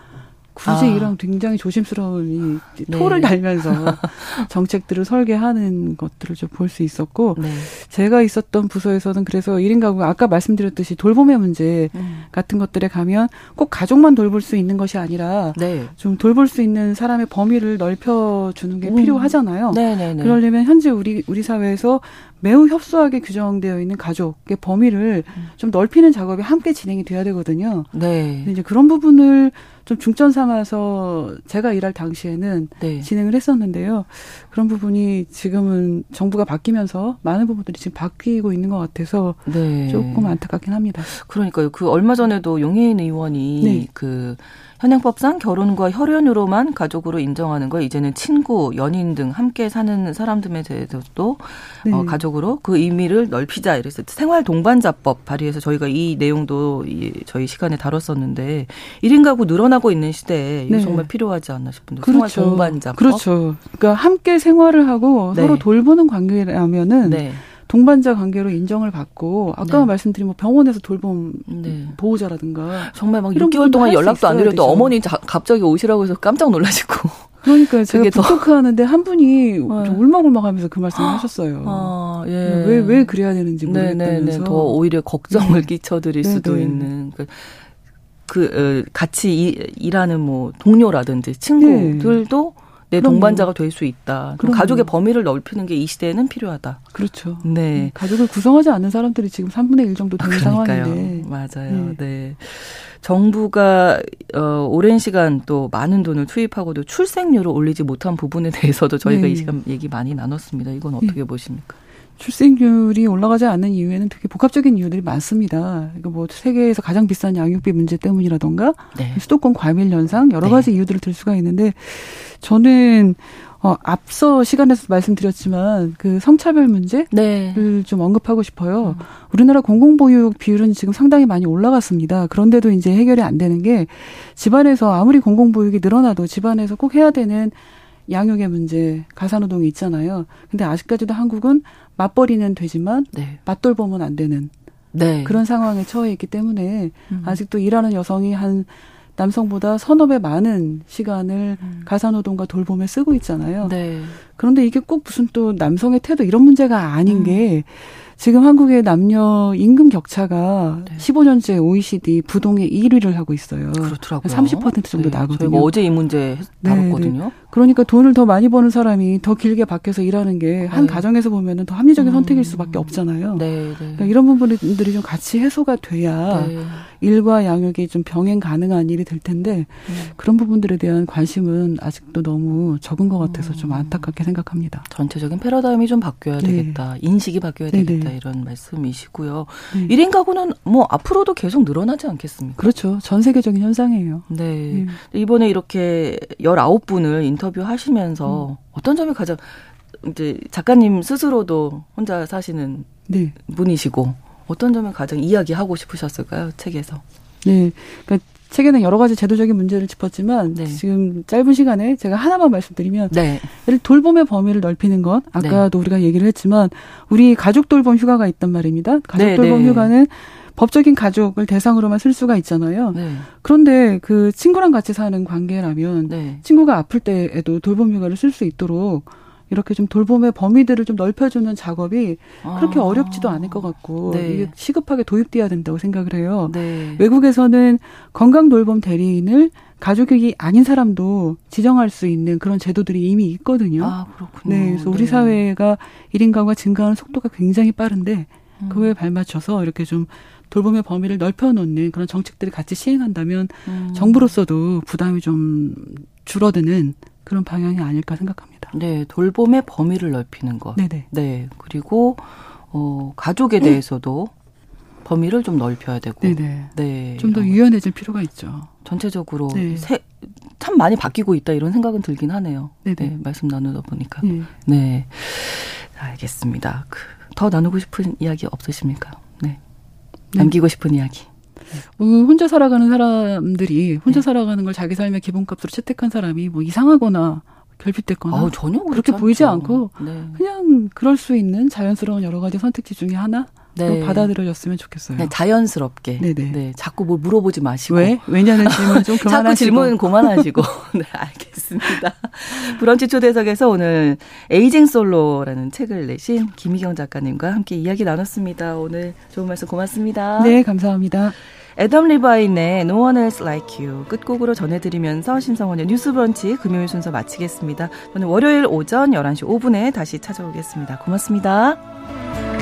굳이 아. 이런 굉장히 조심스러운 이 네. 토를 달면서 정책들을 설계하는 것들을 좀 볼 수 있었고 네. 제가 있었던 부서에서는 그래서 1인 가구 아까 말씀드렸듯이 돌봄의 문제 음. 같은 것들에 가면 꼭 가족만 돌볼 수 있는 것이 아니라 네. 좀 돌볼 수 있는 사람의 범위를 넓혀 주는 게 음. 필요하잖아요. 네네네. 그러려면 현재 우리 우리 사회에서 매우 협소하게 규정되어 있는 가족의 범위를 음. 좀 넓히는 작업이 함께 진행이 돼야 되거든요. 네. 이제 그런 부분을 좀 중점 삼아서 제가 일할 당시에는 네. 진행을 했었는데요. 그런 부분이 지금은 정부가 바뀌면서 많은 부분들이 지금 바뀌고 있는 것 같아서 네. 조금 안타깝긴 합니다.
그러니까요. 그 얼마 전에도 용해인 의원이 네. 그 현행법상 결혼과 혈연으로만 가족으로 인정하는 거 이제는 친구, 연인 등 함께 사는 사람들에 대해서도 네. 어, 가족으로 그 의미를 넓히자 이래서 생활 동반자법 발의해서 저희가 이 내용도 이, 저희 시간에 다뤘었는데 1인 가구 늘어나고 있는 시대에 네. 정말 필요하지 않나 싶은데 그렇죠. 생활 동반자법.
그렇죠. 그러니까 함께 생활을 하고 네. 서로 돌보는 관계라면은 네. 동반자 관계로 인정을 받고 아까 네. 말씀드린 뭐 병원에서 돌봄 네. 보호자라든가
정말 막 6개월 동안 연락도 안 드려도 어머니 자, 갑자기 오시라고 해서 깜짝 놀라시고
그러니까 제가 부토크 하는데 한 분이 네. 울먹울먹하면서 그 말씀을 하셨어요. 아, 예. 왜, 왜 그래야 되는지 모르겠다면서. 네네네.
더 오히려 걱정을 네. 끼쳐드릴 수도. 있는. 그, 그, 어, 같이 일, 일하는 뭐 동료라든지 친구들도 네. 내. 동반자가 될 수 있다. 그럼 가족의 범위를 넓히는 게 이 시대에는 필요하다.
그렇죠. 네. 음, 가족을 구성하지 않는 사람들이 지금 3분의 1 정도 되는 아, 상황인데.
맞아요. 네. 네. 정부가 어 오랜 시간 또 많은 돈을 투입하고도 출생률을 올리지 못한 부분에 대해서도 저희가 네. 이 시간 얘기 많이 나눴습니다. 이건 어떻게 네. 보십니까?
출생률이 올라가지 않는 이유에는 되게 복합적인 이유들이 많습니다. 이거 뭐 세계에서 가장 비싼 양육비 문제 때문이라던가 네. 수도권 과밀 현상 여러 가지 네. 이유들을 들 수가 있는데 저는 어, 앞서 시간에서 말씀드렸지만 그 성차별 문제를 네. 좀 언급하고 싶어요. 음. 우리나라 공공보육 비율은 지금 상당히 많이 올라갔습니다. 그런데도 이제 해결이 안 되는 게 집안에서 아무리 공공보육이 늘어나도 집안에서 꼭 해야 되는 양육의 문제, 가사노동이 있잖아요. 근데 아직까지도 한국은 맞벌이는 되지만 네. 맞돌보면 안 되는 네. 그런 상황에 처해 있기 때문에 음. 아직도 일하는 여성이 한 남성보다 서너 배 많은 시간을 음. 가사노동과 돌봄에 쓰고 있잖아요. 네. 그런데 이게 꼭 무슨 또 남성의 태도 이런 문제가 아닌 음. 게 지금 한국의 남녀 임금 격차가 네. 15년째 OECD 부동의 1위를 하고 있어요.
그렇더라고요. 30%
정도 네. 나거든요.
저희가 어제 이 문제 다뤘거든요. 네, 네.
그러니까 돈을 더 많이 버는 사람이 더 길게 밖에서 일하는 게한 네. 가정에서 보면은 더 합리적인 음. 선택일 수밖에 없잖아요. 네, 네. 그러니까 이런 부분들이 좀 같이 해소가 돼야 네. 일과 양육이 좀 병행 가능한 일이 될 텐데 음. 그런 부분들에 대한 관심은 아직도 너무 적은 것 같아서 음. 좀 안타깝게 생각합니다.
전체적인 패러다임이 좀 바뀌어야 네. 되겠다. 인식이 바뀌어야 되겠다. 이런 말씀이시고요. 네. 1인 가구는 뭐 앞으로도 계속 늘어나지 않겠습니까?
그렇죠. 전 세계적인 현상이에요.
네. 이번에 이렇게 19분을 인터 인터뷰 하시면서 음. 어떤 점이 가장 이제 작가님 스스로도 혼자 사시는 네. 분이시고 어떤 점을 가장 이야기하고 싶으셨을까요 책에서?
네, 그러니까 책에는 여러 가지 제도적인 문제를 짚었지만 네. 지금 짧은 시간에 제가 하나만 말씀드리면 네. 예를 돌봄의 범위를 넓히는 것 아까도 네. 우리가 얘기를 했지만 우리 가족 돌봄 휴가가 있단 말입니다. 가족 네, 돌봄 네. 휴가는 법적인 가족을 대상으로만 쓸 수가 있잖아요. 네. 그런데 그 친구랑 같이 사는 관계라면 네. 친구가 아플 때에도 돌봄 휴가를 쓸 수 있도록 이렇게 좀 돌봄의 범위들을 좀 넓혀주는 작업이 아. 그렇게 어렵지도 않을 것 같고 네. 이게 시급하게 도입돼야 된다고 생각을 해요. 네. 외국에서는 건강 돌봄 대리인을 가족이 아닌 사람도 지정할 수 있는 그런 제도들이 이미 있거든요. 아, 그렇군요. 네, 그래서 우리 네. 사회가 1인 가구가 증가하는 속도가 굉장히 빠른데 음. 그거에 발맞춰서 이렇게 좀 돌봄의 범위를 넓혀놓는 그런 정책들을 같이 시행한다면 음. 정부로서도 부담이 좀 줄어드는 그런 방향이 아닐까 생각합니다.
네, 돌봄의 범위를 넓히는 것. 네네. 네, 그리고 어, 가족에 대해서도 범위를 좀 넓혀야 되고. 네네.
네. 좀 더 유연해질 필요가 있죠.
전체적으로 네. 세, 참 많이 바뀌고 있다 이런 생각은 들긴 하네요. 네네. 네, 말씀 나누다 보니까. 네. 네. 알겠습니다. 그, 더 나누고 싶은 이야기 없으십니까? 네. 네. 남기고 싶은 이야기.
어, 혼자 살아가는 사람들이 혼자 네. 살아가는 걸 자기 삶의 기본값으로 채택한 사람이 뭐 이상하거나 결핍됐거나
아, 전혀
그렇게 보이지 않고 네. 그냥 그럴 수 있는 자연스러운 여러 가지 선택지 중에 하나 네. 받아들여졌으면 좋겠어요.
네, 자연스럽게. 네네. 네, 자꾸 뭘 물어보지 마시고. 왜?
왜냐는 질문 좀 그만하시고.
자꾸 질문 그만하시고. 네, 알겠습니다. 브런치 초대석에서 오늘 에이징 솔로라는 책을 내신 김희경 작가님과 함께 이야기 나눴습니다. 오늘 좋은 말씀 고맙습니다.
네, 감사합니다.
애덤 리바인의 No One Else Like You 끝곡으로 전해드리면서 신성원의 뉴스 브런치 금요일 순서 마치겠습니다. 저는 월요일 오전 11시 5분에 다시 찾아오겠습니다. 고맙습니다.